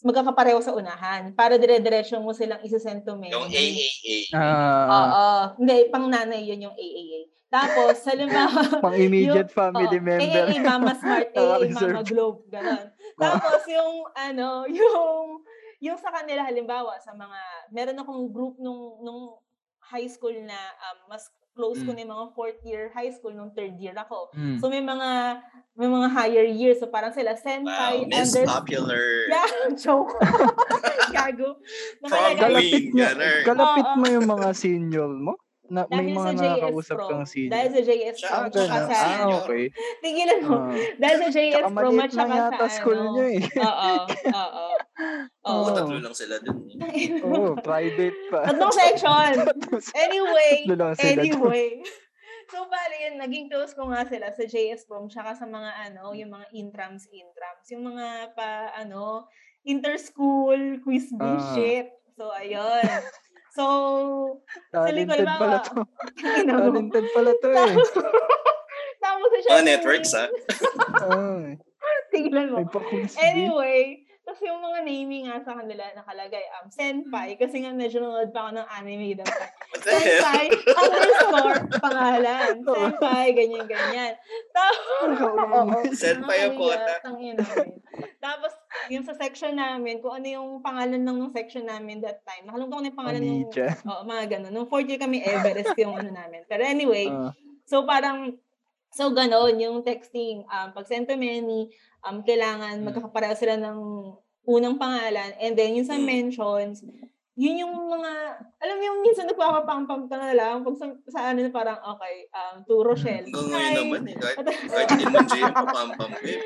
magkakapareho sa unahan para dire-diretso mo silang isa-send to many. Yung AAA. Ah, Oo. Hindi, pang nanay yun yung AAA. Tapos, halimbawa, <laughs> pang immediate yung- family oo, member. AAA Mama Smart, AAA <laughs> Mama. Globe, gano'n. Tapos yung ano, <laughs> yung yung sa kanila halimbawa sa mga meron akong group nung nung high school na um, mas close ko Mm. na yung mga fourth year high school nung third year ako. Mm. So may mga may mga higher years so parang sila senpai, Wow, Miss under Popular. <laughs> Yeah, joke. <laughs> Gago. Prom Kalapit ganun. kalapit mo yung mga senior mo? Na, may dahil mga sa JS nakakausap Pro. kang senior. Dahil sa JS Siya Pro. Ah, tsaka ganun. sa, Ah, senior. okay. <laughs> tigilan mo. Ah. Dahil sa JS Tsaka Pro at lang saka sa yata school ano. niyo eh. Oo, oo. <laughs> Oo. Oo. Tatlo lang sila dun. eh. <laughs> Oo, private pa. Tatlong section. Anyway, Tatlo lang sila dun. anyway. So, bali yun, naging close ko nga sila sa JS Prom, tsaka sa mga ano, yung mga intrams, intrams. Yung mga pa, ano, inter-school quiz Ah. bullshit. So, ayun. So, Talented Nicole, pala to. <laughs> ano, Talented pala to eh. tapos siya. Mga networks, ah. <laughs> Tingnan mo. Anyway, tapos yung mga naming nga sa kanila nakalagay, um, senpai, kasi nga medyo nanonood pa ako ng anime <laughs> hell? Senpai, underscore, pangalan. <laughs> Senpai, ganyan-ganyan. Tapos, <laughs> oo. Senpai ang quota. Tangin namin. Tapos, yung sa section namin, kung ano yung pangalan ng section namin that time. Nakalimutan ko na yung pangalan ng... Oo, mga ganun. Nung fourth year kami, Everest yung ano namin. Pero anyway, Ah. So parang so ganon yung texting um pag send to many um kailangan Mm. magkakapareho sila ng unang pangalan and then yung sa Mm. mentions yun yung mga alam mo yung minsan nagpapapampam ka na lang pag sa, sa ano na parang okay um to Rochelle Hanggang ngayon Hi. naman eh. Kahit, kahit hindi mo GM, papampam ko eh.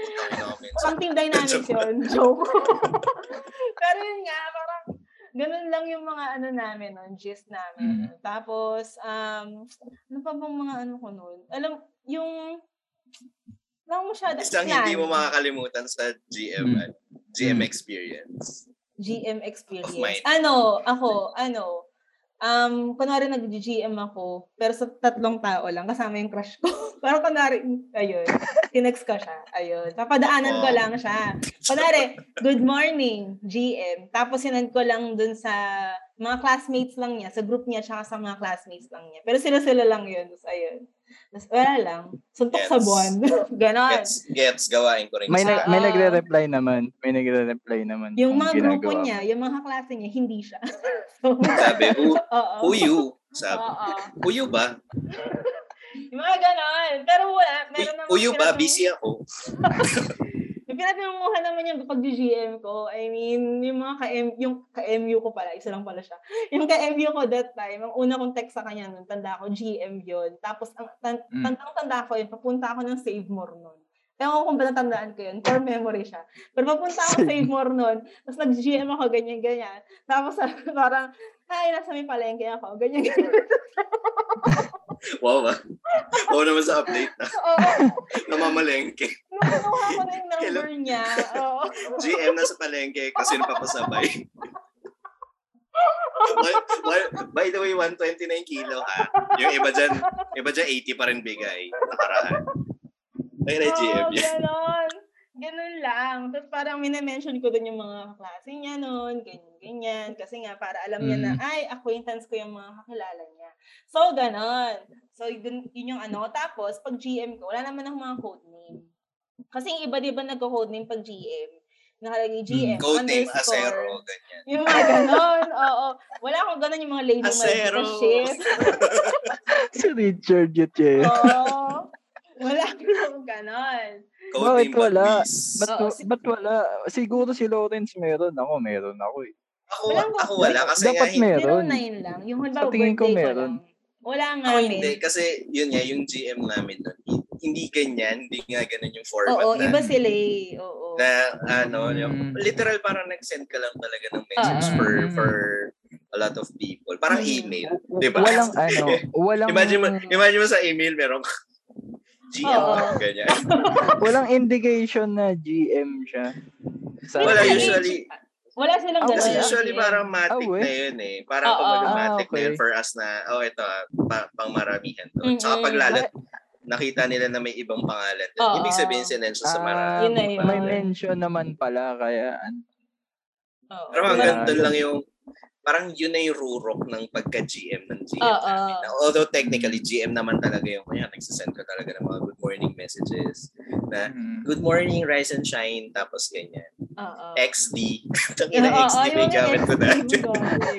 Pang team dynamics yun. Joke. <laughs> Pero yun nga, parang ganun lang yung mga ano namin nun, gist namin. Tapos, um, ano pa bang mga ano ko nun? Alam, yung, lang masyado. Isang plan. hindi mo makakalimutan sa GM, Mm. ano, GM experience. GM experience. Ano, ako, ano, um, kunwari nag-GM ako, pero sa tatlong tao lang, kasama yung crush ko. <laughs> pero kunwari, ayun, tinext ko siya, ayun. Papadaanan ko lang siya. Kunwari, good morning, GM. Tapos sinend ko lang dun sa mga classmates lang niya, sa group niya, tsaka sa mga classmates lang niya. Pero sila-sila lang yun. Tapos ayun. Tapos wala lang. Suntok sa Gets. buwan. <laughs> Ganon. Gets, gets, gawain ko rin. May, nag, may nagre-reply naman. May nagre-reply naman. Yung mga grupo niya, yung mga klase niya, hindi siya. <laughs> so, Sabi, who, <laughs> who you? Sabi, who you ba? Yung mga ganon. Pero wala. Who, Meron naman who you ba? pinatang- Busy ako. May pinatanunguhan naman yung pag GM ko. I mean, yung mga ka-M, yung ka-MU ko pala, isa lang pala siya. <laughs> Yung ka-MU ko that time, ang una kong text sa kanya nun, tanda ko, GM yun. Tapos, ang tan- Mm. tandang tanda ko yun, papunta ako ng Save More nun. Ewan ko kung ba natandaan ko yun, core memory siya. Pero papunta ako Save Save More nun, tapos nag-GM ako, ganyan-ganyan. Tapos <laughs> parang, hi, nasa may palengke ako, ganyan-ganyan. <laughs> Wow, ba? Oo naman sa update na. <laughs> Oo, Namamalengke. nung kinuha ko na yung <laughs> number niya, oo. GM na sa palengke kasi napapasabay. <laughs> by, by, by the way, 129 kilo ha. Yung iba dyan, iba dyan 80 pa rin bigay. Nakaraan. Ay, na GM yan. ganon. Ganun lang. Tapos parang minamention ko din yung mga klase niya noon, ganyan, ganyan. Kasi nga, para alam niya na, Mm. ay, acquaintance ko yung mga kakilala niya. So, ganon. So, yun, yun yung ano. Tapos, pag GM ko, wala naman akong mga code name. Kasi yung iba, di ba, nagko-code name pag GM? Nakalagay GM, Hmm, Code name. Acero, ganyan. Yung mga ganon, oo. Wala akong ganon yung mga lady Acero. Shit. si Richard Yutye. Oo. Wala akong ganon. Code Bakit name wala? Ba't, Oo, si- ba't wala? Siguro si Lawrence meron. Ako, meron ako eh. Ako, Walang ako wala kasi nga, Dapat hindi- meron. 09 lang. Yung halimbawa, Sa tingin ko birthday meron. lang. Wala nga Ako hindi, kasi yun nga, yung GM namin doon, hindi ganyan, hindi nga ganun yung format Oo, na, iba sila eh. Oo. na ano, yung, Mm. literal parang nag-send ka lang talaga ng message Ah. for Mm. for a lot of people. Parang Mm. email. W- Diba? Walang ano, <laughs> walang Imagine mo, imagine mo sa email, merong GM, Oo. ganyan. <laughs> walang indication na GM siya. Sa Wala usually, Wala silang gano'n. kasi usually parang matic Ah, na yun eh. Parang kumbaga Ah, matic na yun okay. for us na, oh ito, ah, pa, pang maramihan to. Mm-mm. Tsaka pag lalo, nakita nila na may ibang pangalan. Oo. Ibig sabihin sinensya sa Ah, marami. Yun na yun. may mention naman pala kaya an- Oo. Pero hanggang doon lang yung, parang yun na yung rurok ng pagka-GM ng GM Oo. namin. Although technically, GM naman talaga yung, kaya nagsasend ko talaga ng mga good morning messages na, Mm. good morning, rise and shine, tapos ganyan. Oo. XD. <laughs> Tangina Oo, XD, may yung gamit ko XD, dati.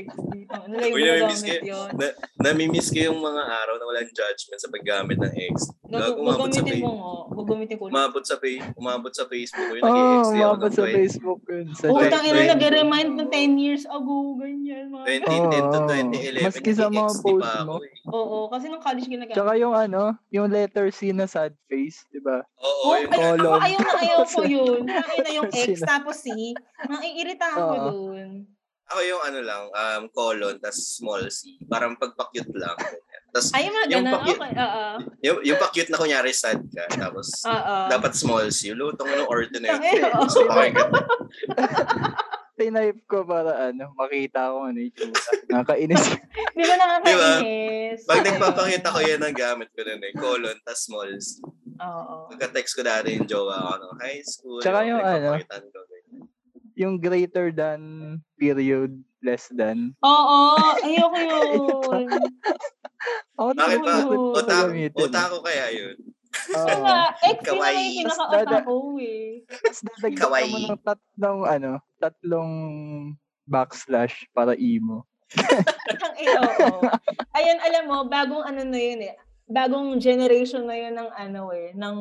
XD. Ano Uy, yung namimiss ko yun. na, namimiss ko yung mga araw na walang judgment sa paggamit ng X. Gago, umabot sa, ko nga. Gagamitin ko. umabot sa, pay, umabot sa Facebook. Yung Oh, nag-XD ako umabot sa 20 Facebook yun. Sa Oo, Wait, tang ina, wait. nag-remind ng 10 years ago, ganyan. Mga 2010 to Oo. 2011. Maski sa mga post pa mo. eh. Oo, kasi nung college ginagamit. Tsaka yung ano, yung letter C na sad face, di ba? Oo, Oh, yung ay, ako ayaw na ayaw ko <laughs> yun. Sabi na yung X, tapos C. Naiirita ako Oo. dun. Ako yung ano lang, um, colon, tas small c. Parang pagpa-cute lang. Tapos Ay, yung mga Yung ganun. paki- Okay, oo. yung, yung pa-cute na kunyari sad ka, tapos Oo. dapat small c. Lutong ng order na yun. Tangina, Tinype ko para ano, makita ko ano yung tsura. Nakakainis. <laughs> Di ba nakakainis? Pag Oo. nagpapakita ko yan ang gamit ko nun eh. Colon, tas small c. Oo. Pagka-text ko dati yung jowa ko, no, high school. Tsaka yung ano, ko, yung greater than period less than. Oo, ayoko <laughs> yun. Bakit ba? Oo. Uta, gamitin. uta ko kaya yun. Oo. Wala, ex Kawaii. yung pinaka-utak ko eh. Tapos dadagdag Kawaii. mo ng tatlong ano, tatlong backslash para emo. Ang eh, oo. Ayun, alam mo, bagong ano na yun eh. Bagong generation na yun ng ano eh, ng,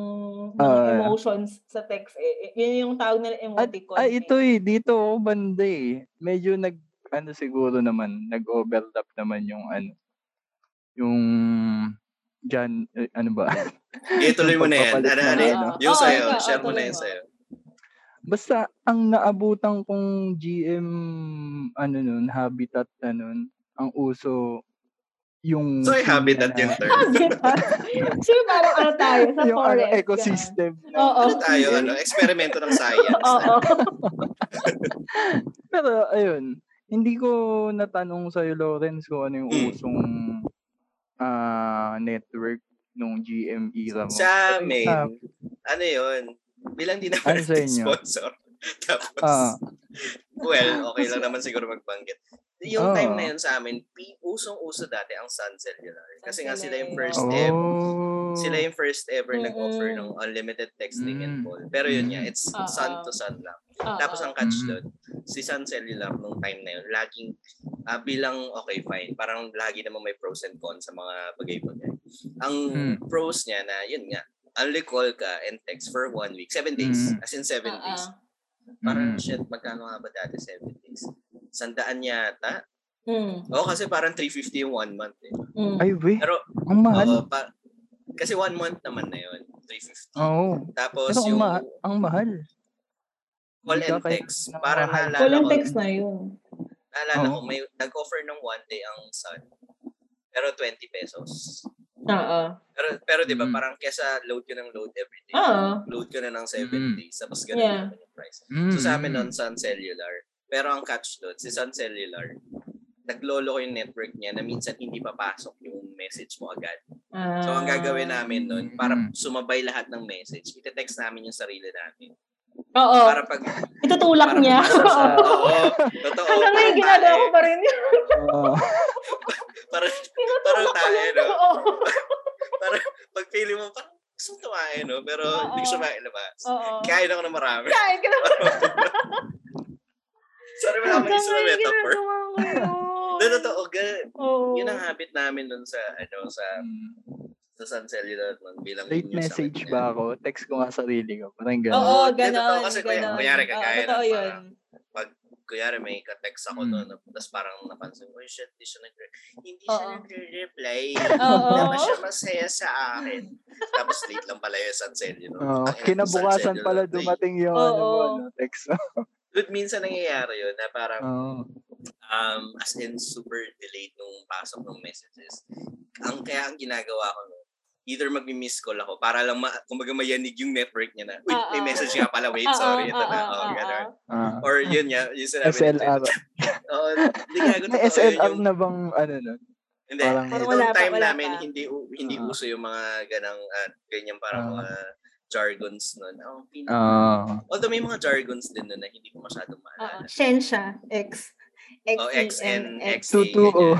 ng Ah. emotions sa text eh. Yun yung tawag nila At, emoticon. ay, eh. ito eh, dito ako banda eh. Medyo nag, ano siguro naman, nag-overlap naman yung ano, yung, dyan, eh, ano ba? Okay, tuloy mo na yan. Ano, na ano, ano. yung Oo, sa'yo. ikaw, Share mo na yun sa'yo. Basta, ang naabutan kong GM, ano nun, habitat, ano, ang uso, yung... So, ay habitat yung term. Habitat. Sure, parang ano tayo sa yung ano, forest. ecosystem. ganun. Oo. Ano tayo, ano, eksperimento ng science. <laughs> Oo. Pero, ayun, hindi ko natanong sa'yo, Lawrence, kung ano yung Mm. usong ah network nung GM era mo. Sa amin, Sa- ano yun, bilang di Ano naman sa <laughs> inyo? sponsor. <laughs> Tapos, Ah. well, okay lang naman siguro magbanggit. Yung Ah. time na yun sa amin, usong-uso dati ang Sun Cellular. Kasi nga sila yung first Oh. ever. Oh. Sila yung first ever Mm-mm. nag-offer ng unlimited texting and Mm. call. Pero yun nga, it's Oo. sun to sun lang. Oo. Tapos ang catch doon, si Sun Cellular nung time na yun, laging ah, bilang okay fine, parang lagi naman may pros and cons sa mga bagay-bagay. Ang Mm. pros niya na yun nga, only call ka and text for one week, seven days, Mm. as in seven Oo. days. Parang Mm. shit, magkano nga ba dati seven days? Sandaan yata. Mm. Oo, kasi parang 350 yung one month eh. Mm. Ay, we. Pero, Ang mahal. oo, pa, kasi one month naman na yun, 350. Oo. Tapos Pero ang, yung ma- ang mahal. call and text, mahal. naalala Walang ko, text na yun. naalala Oo. ko, may nag-offer ng one day ang Sun. Pero 20 pesos. Oo. Pero pero 'di ba Mm. parang kesa load ka ng load every day. Oo. Load ka na ng 7 Mm. days tapos ganun Yeah. naman yung price. Mm. So sa amin nun Sun Cellular. Pero ang catch doon, si Sun Cellular, naglolo ko yung network niya na minsan hindi papasok yung message mo agad. Ah. So ang gagawin namin nun, para Mm. sumabay lahat ng message, ite-text namin yung sarili namin. Oo. Para pag Itutulak para niya. nasa- <laughs> Oo, totoo. Hanggang ngayon ginagawa ko pa rin yun. Oo. <laughs> Parang, <laughs> parang lang. no? <laughs> Oo. <laughs> Parang pag feeling mo, parang gusto mo tumae, no? Pero hindi Oo. siya mailabas. Oo. Kain ako ng marami. Kain ka na. Sorry, wala akong isip na metaphor. ginagawa ko yun. Hindi, totoo. gan- Oo. Yun ang habit namin dun sa, ano, sa, sa San Cellular nun, bilang Late news message ba ako? Text ko nga sarili ko. Parang gano'n. Oo, Hindi, ganon. totoo kasi kuya- ganon. kunyari, Oo, kagaya totoo ng yun. Kunyari, may ka-text ako Mm. noon, tapos parang napansin ko, "Uy, shit, di siya nagre- hindi Oo. siya nagre-reply. Oo. <laughs> Hindi naman siya masaya sa akin. Tapos late lang pala yung San Cellular. Oo. Ang ina, kinabukasan San pala Cellular, dumating yung ano mo, Oo. ano, text. <laughs> Dude, minsan nangyayari yun na parang Oo. um, as in super delayed nung pasok ng messages. Ang kaya ang ginagawa ko no, either magmi-miss call ako para lang ma, kumbaga mayanig yung network niya na, uy, may Oo. message nga pala, wait, sorry, ito na, oh, oo. gano'n. Ah. Or yun nga, yung sinabi SLR. <laughs> Oo, hindi nga, May SLR yung, na bang ano nun? hindi, parang- Parang wala pa, time wala namin, pa. hindi u- hindi Ah. uso yung mga ganang, uh, ganyan parang Ah. mga jargons nun. Oh, pin- Ah. Although may mga jargons din nun na hindi ko masyadong maalala. Shensha. X. X. Oh, X. Oo. Tutu, oh. <laughs>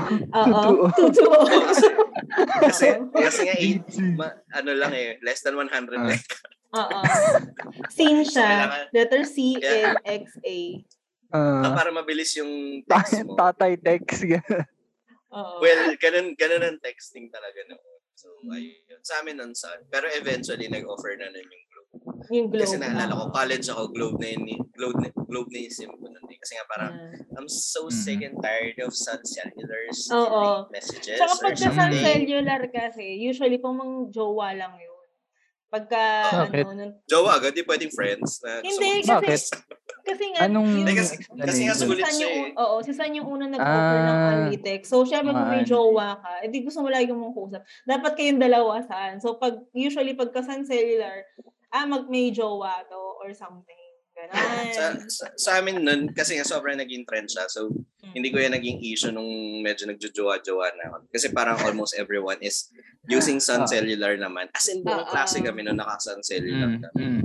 Oh, kasi, <laughs> kasi, Oo. kasi nga, eight, GT. ma, ano lang eh, less than 100 Ah. like. Oo. <laughs> Sin siya. Letter C and X A. Ah, Ah. para mabilis yung text mo. Tatay text. Oo. Well, ganun, ganun ang texting talaga noon. So, ayun. Sa amin nun son. Pero eventually, nag-offer na nun yung Globe. Kasi naalala ko, college ako, Globe na yun, ni- Globe na, Globe na yung sim ko nun. eh. Kasi nga parang, Ah. I'm so Mhm. sick and tired of Sun Cellular's Oo. late messages Saka or pag sa Sun. Cellular kasi, usually pang mga jowa lang yun. Pagka, Bakit? ano, nun, Jowa agad, di pwedeng friends. Na Hindi, kasi- Kasi nga, Anong yung- Hindi, kasi- kasi nga si sulit siya yung, eh. Oo, si San yung unang nag-offer ng Ah. Alitex. So, syempre kung may Maan. jowa ka, edi gusto mo lagi mong kusap. Dapat kayong dalawa San. So, pag, usually, pagka San Cellular, ah, mag may jowa to or something. Ganon. Sa, sa, sa amin nun, kasi nga sobrang naging trend siya. So, Mm. hindi ko yan naging issue nung medyo nagjojowa-jowa na ako. Kasi parang almost everyone is using Sun Ah. Cellular naman. As in, buong Ah, klase kami nung naka-Sun Cellular. Mm, kami. mm.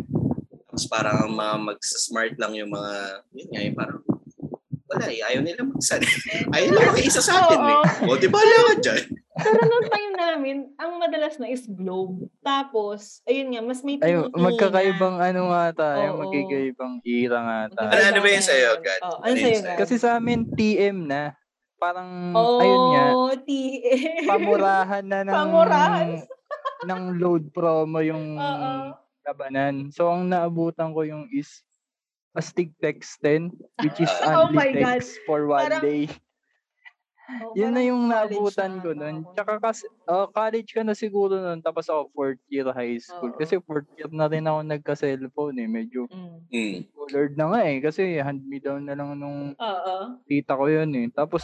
Tapos parang ang mga mag-smart lang yung mga, yun nga, yung parang, wala eh, ayaw nila mag-sun. <laughs> ayaw nila mag-isa sa atin eh. O, di ba ka dyan? Pero nung time namin, ang madalas na is Globe. Tapos, ayun nga, mas may Ay, pinipili magkakaibang ano nga tayo, Oo. magkakaibang era nga tayo. Ano, ano ba yung sa'yo, Gad? Oh, Ano ano yung sa'yo, sa'yo? Gad? Kasi sa amin, TM na. Parang, oh, ayun nga, TM. pamurahan na ng, Pamurahan. <laughs> ng load promo yung Oo. labanan. So, ang naabutan ko yung is Astig Text 10, which is Oh only my God. text for one Parang- day. Oh, Yun na yung naabutan na ko nun. ako. Tsaka kasi, oh, college ka na siguro nun, tapos ako fourth year high school. Oo. Kasi fourth year na rin ako nagka-cellphone eh. Medyo Mm. Mm. colored na nga eh. Kasi hand-me-down na lang nung Oo. tita ko yun eh. Tapos,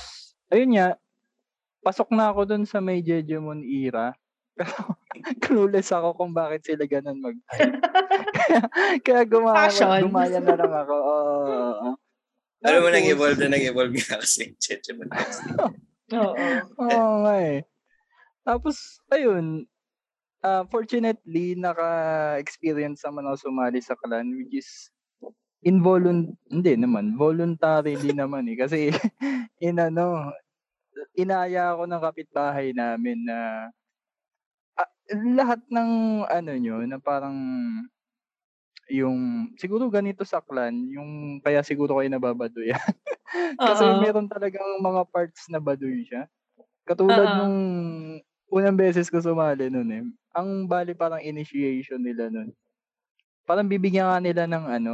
ayun nga, pasok na ako dun sa may Jejemon era. Pero <laughs> clueless ako kung bakit sila ganun mag <laughs> kaya, kaya gumaya, gumaya na lang ako. Oo. oo. Alam mo, nag-evolve na nag-evolve nga kasi. Cheche mo <laughs> Oo. Oo nga eh. Tapos, ayun, ah fortunately, naka-experience naman ako sumali sa clan, which is involunt hindi naman, voluntarily naman eh. Kasi, <laughs> in ano, inaya ako ng kapitbahay namin na ah, lahat ng ano nyo, na parang yung siguro ganito sa clan, yung kaya siguro kayo nababaduyan. <laughs> Kasi Oo. meron talagang mga parts na baduy siya. Katulad Oo. nung unang beses ko sumali nun eh. Ang bali parang initiation nila nun. Parang bibigyan nga nila ng ano,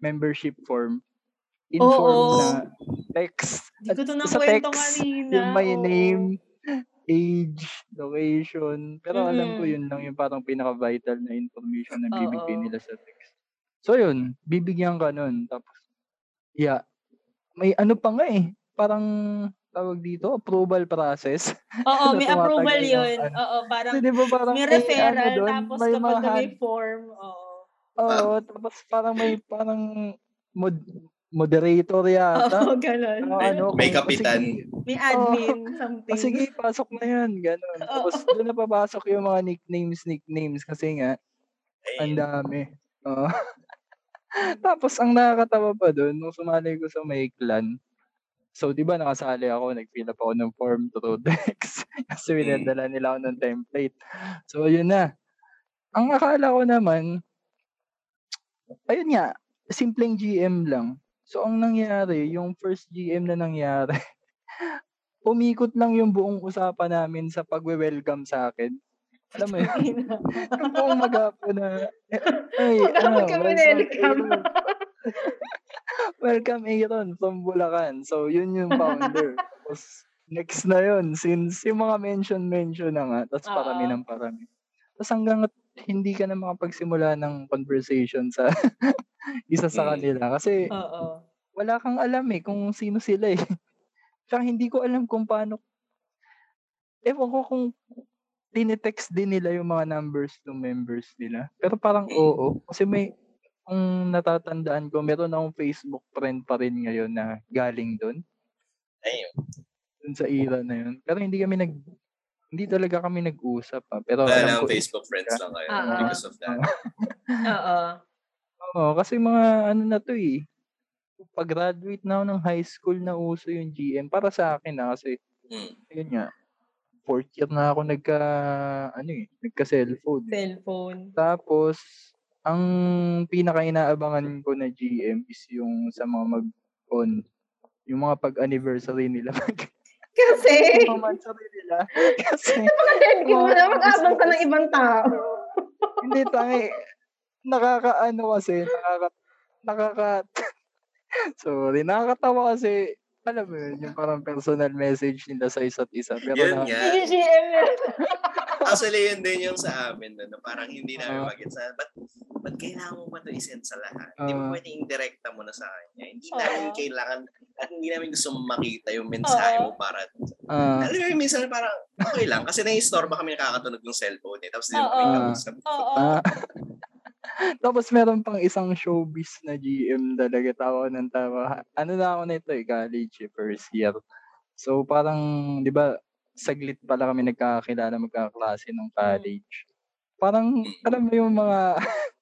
membership form. In Oo. form na text. Di ko to At sa text, kanina. Yung my oo. name, age, location. Pero alam ko yun lang yung parang pinaka-vital na information na bibigay nila sa text. So yun, bibigyan ka nun. Tapos, yeah. May ano pa nga eh. Parang tawag dito, approval process. Oo, <laughs> may approval ng yun. ano. Oo, parang Kasi di ba parang may may referral, ano dun, tapos may kapag mga may form, oo. Oo, tapos parang may parang mod, moderator yata. Oo, ganun. Ano, ano, May kung- kapitan. sige, May admin, something. Ah, sige, pasok na yan. Ganun. Tapos doon na papasok yung mga nicknames, nicknames. Kasi nga, ang dami. Oo. <laughs> <laughs> Tapos ang nakakatawa pa doon, nung sumali ko sa may clan, so di ba nakasali ako, nag-fill up ako ng form through <laughs> Dex. Kasi Mm. pinadala nila ako ng template. So yun na. Ang akala ko naman, ayun nga, simpleng GM lang. So ang nangyari, yung first GM na nangyari, <laughs> umikot lang yung buong usapan namin sa pagwe-welcome sa akin. Alam mo yun? yung buong magapo na, ay, Maghapon ano, kami welcome, welcome. Aaron. <laughs> welcome Aaron from Bulacan. So, yun yung founder. <laughs> Tapos, next na yun, since yung mga mention-mention na nga, tapos parami ng parami. Tapos hanggang hindi ka na makapagsimula ng conversation sa <laughs> isa sa Mm. kanila. Kasi Oo. wala kang alam eh kung sino sila eh. Tsaka hindi ko alam kung paano, ewan ko kung tinetext din nila yung mga numbers ng members nila. Pero parang oo. Kasi may, kung natatandaan ko, meron akong Facebook friend pa rin ngayon na galing doon. Ayun. Doon sa era na yun. Pero hindi kami nag, hindi talaga kami nag-usap. Ah. Pero Wala alam ko, Facebook friends lang kayo Ah, ah. because of that. <laughs> Oo. Oo, kasi mga ano na to eh. Pag-graduate na ako ng high school na uso yung GM. Para sa akin na kasi, Mm. yun nga, fourth year na ako nagka, ano eh, nagka-cellphone. Cellphone. Tapos, ang pinaka-inaabangan ko na GM is yung sa mga mag-on. Yung mga pag-anniversary nila. <laughs> Kasi, yung monthsary nila. <laughs> Kasi, hindi mo na mag-abang sa ng ibang tao. hindi tangi. Nakakaano kasi, nakaka, nakaka, <laughs> sorry, nakakatawa kasi, alam mo yun, yung parang personal message nila sa isa't isa. Pero Yun na, nga. <laughs> Actually, yun din yung sa amin no, na parang hindi namin Ah. mag sa ba't, ba't kailangan mo ba ito isend sa lahat? Hindi mo Ah. pwedeng direkta mo na sa kanya. Hindi Oo. namin kailangan at hindi namin gusto makita yung mensahe Oo. mo para Ah, alam mo yung minsan parang okay lang kasi nai-store kami nakakatunog ng cellphone eh. Tapos hindi mo kami kausap. Oo. Tapos meron pang isang showbiz na GM talaga tawa ng tawa. Ano na ako nito eh, college eh, first year. So parang, di ba, saglit pala kami nagkakakilala magkaklase ng college. Parang, alam mo yung mga <laughs>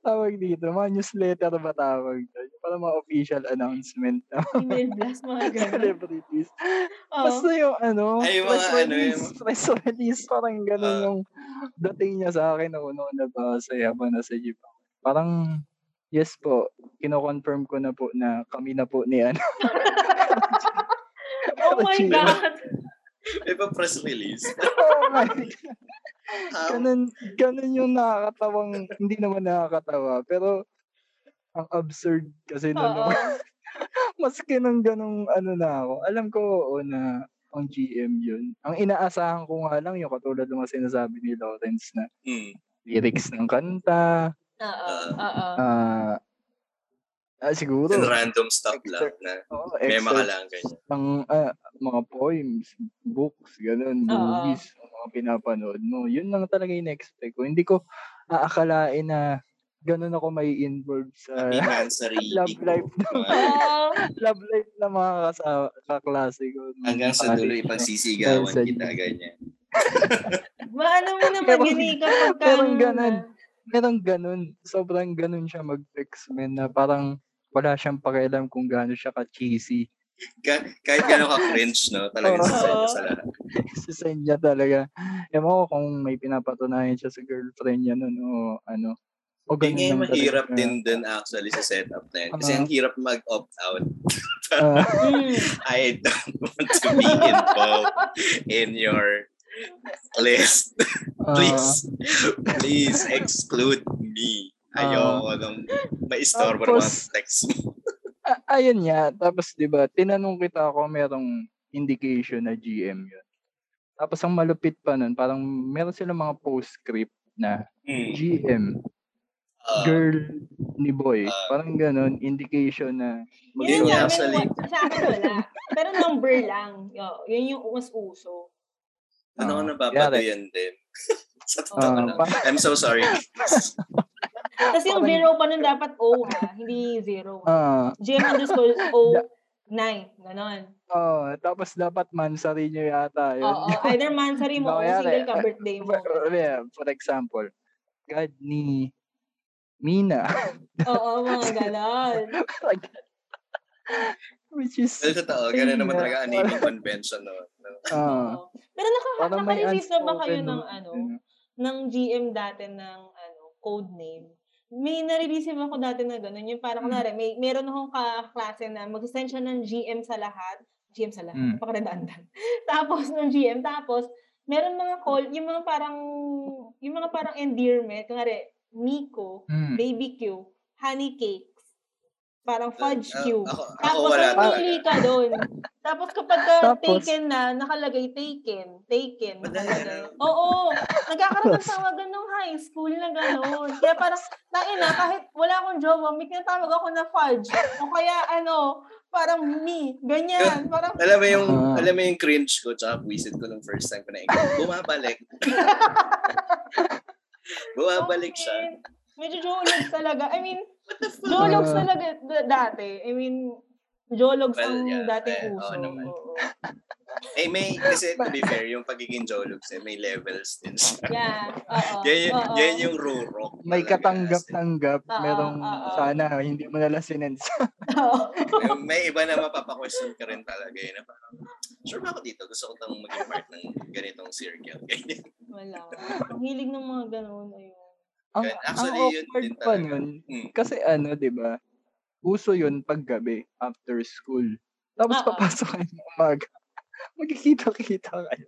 tawag dito, mga newsletter ba tawag doon? Parang mga official announcement Email blast, mga <laughs> ganun. celebrities. Oo. Basta yung ano, Ay, yung press mga ano, release, yung- press release, parang ganun Ah. yung dating niya sa akin ako noon nabasa habang nasa jeep. Parang, yes po, kino-confirm ko na po na kami na po ni ano. <laughs> Oh my Gina. God. May pa press release. <laughs> oh my God. Ganun, ganun yung nakakatawang, hindi naman nakakatawa, pero ang absurd kasi. Oo. <laughs> Maski nung ganung ano na ako, alam ko oo na ang GM yun. Ang inaasahan ko nga lang yung katulad ng mga sinasabi ni Lawrence na mm, lyrics ng kanta, Oo. Oo. ah ah, siguro, yung random stuff lang na oo, may excerpt makalang ganyan. ng ah, mga poems, books, ganun, movies, mga pinapanood mo. Yun lang talaga yung expect ko. Hindi ko aakalain na ganun ako may involved sa <laughs> <laughs> love life Oo. love life na mga kaklase ko. Hanggang sa dulo ipagsisigawan kita, ganyan. <laughs> Maano mo naman Pero- yun eh kapag ka, pero ano ganun. na. Merong ganun. Sobrang ganun siya mag-text man na parang wala siyang pakialam kung gaano siya ka-cheesy. Ka- kahit gano'n ka-cringe, no? Talaga Oo. sa sa lahat. <laughs> Sa niya talaga. Ewan ko kung may pinapatunayan siya sa girlfriend niya nun o ano. O ganun yung talaga mahirap din dun actually sa setup na yun. Kasi Ah. ang hirap mag-opt out. Ah. <laughs> I don't want to be involved in your list. ah, Please, please exclude me. Ayoko nung ma-istorbo ng mga text mo. <laughs> a- ayun nga. Tapos, di ba, tinanong kita kung merong indication na GM yun. Tapos, ang malupit pa nun, parang meron silang mga postscript na Hmm. GM, Ah, girl ni boy. Ah. parang ganun, indication na Yun Yun wa- sa akin wala. Pero number lang. Yo, yun yung mas uso. Doon ako Ah, napapadoyan din. <laughs> sa totoo lang. pa- I'm so sorry. Kasi yung zero pa nun dapat O ha, hindi zero. Ah, GM underscore O 9. Ganon. oh, tapos dapat mansari nyo yata yun. Oo. Either mansari mo <laughs> o single ka birthday mo. <laughs> For, yeah, for example, God ni Mina. <laughs> Oo, mga ganon. Which is, Well, totoo. Ganun naman talaga ang naming convention. No? no? ah, Oo. Pero naka, naka-receive na ba kayo ng ano, ano. Ng GM dati ng ano, code name? May nare-receive ako dati na gano'n. Yung parang, Mm. may, meron akong kaklase na mag-send siya ng GM sa lahat. GM sa lahat. Mm. Napaka-redundant. <laughs> tapos, ng GM. Tapos, meron mga call, yung mga parang, yung mga parang endearment. Kunwari, Miko, Mm. Baby Q, Honey Cakes, parang Fudge Ah, Q. ako, ako Tapos, wala pili ka doon. <laughs> Tapos, kapag ka Tapos- taken na, nakalagay taken. Taken. Nakalagay. na. Oo. Nagkakaroon ng tawagan nung high school na gano'n. Kaya parang, na kahit wala akong jowa, may tinatawag ako na fudge. O kaya, ano, parang me. Ganyan. Parang, Alam mo yung, Ah. alam mo yung cringe ko tsaka visit ko nung first time ko na ikaw. Bumabalik. <laughs> Bumabalik siya. bakit? Medyo jologs talaga. I mean, What the fuck? jologs Ah. talaga d- dati. I mean, jologs Well, ang yeah. dating Eh, oo uso. naman. Oo. <laughs> Eh, may, kasi <laughs> to be fair, yung pagiging jologs, eh, may levels din siya. Yeah. Oo. <laughs> Yan, yung- Oo. yan yung rurok. May talaga. katanggap-tanggap. Merong oo. sana hindi mo nalang sinense. May iba na mapapa-question ka rin talaga. Eh, na parang, sure ba ako dito? Gusto ko tang maging part ng ganitong circle. Ganyan. Wala. Ang hilig ng mga ganun. Ayun. ang, ang Actually, yun awkward din pa nun, Hmm. kasi ano, di ba, uso yun paggabi, after school. Tapos Oo. papasok kayo ng umaga. <laughs> Magkikita-kita kayo.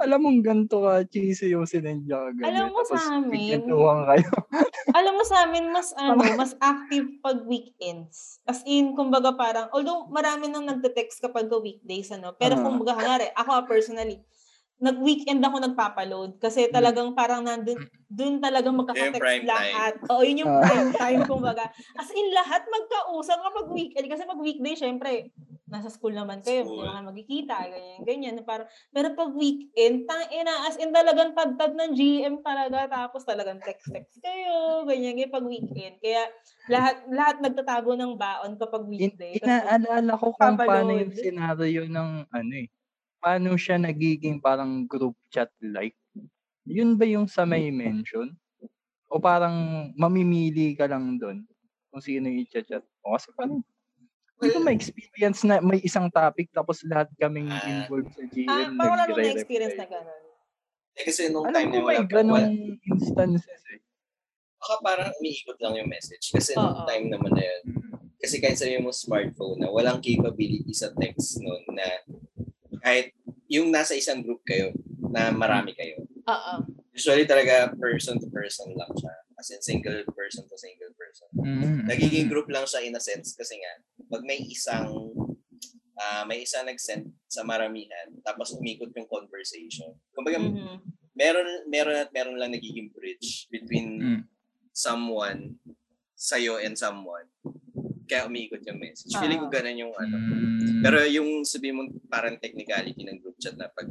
Alam mong ganito ka, cheesy yung sinendya ka. Alam mo sa Tapos amin, nagkwentuhan kayo. <laughs> Alam mo sa amin, mas ano, mas active pag weekends. As in, kumbaga parang, although marami nang nagte-text kapag weekdays, ano, pero Ah. kumbaga, hanare, ako personally, nag-weekend ako nagpapaload kasi talagang parang nandun, dun talagang magkaka-text lahat. Oo, yun yung Ah. prime time, kumbaga. As in, lahat magkausap kapag weekend. Kasi pag weekday, syempre, nasa school naman kayo, hindi School. naman magkikita, ganyan, ganyan. Parang, pero pag weekend, tang ina, as in talagang tad-tad ng GM talaga, tapos talagang text-text kayo, ganyan, ganyan, pag weekend. Kaya, lahat lahat nagtatago ng baon kapag weekday. Inaalala ko kung paano yung Papaload. scenario ng ano eh. Paano siya nagiging parang group chat like? Yun ba yung sa may mention? O parang mamimili ka lang doon kung sino yung i-chat? O kasi parang hindi ko Well, ma-experience na may isang topic tapos lahat kaming Ah. involved sa ah, GM parang wala nung nagre-reply. na-experience na gano'n. eh, kasi nung Alam time ko na may wala, ganong wala, instances eh. baka parang umiikot lang yung message. Kasi nung Oo. time naman na yun, kasi kahit sabihin mo smartphone na walang capability sa text noon na kahit yung nasa isang group kayo na marami kayo. Oo. Usually talaga person to person lang siya. As in single person to single person. Mm. Nagiging group lang siya in a sense kasi nga pag may isang ah may isang nag-send sa maramihan tapos umikot yung conversation. Kumbaga Mhm. meron meron at meron lang nagiging bridge between Mm. someone sa'yo and someone. Kaya umiikot yung message. Feeling ko Ah. ganun yung ano. Mm. Pero yung sabi mo parang technicality ng group chat na pag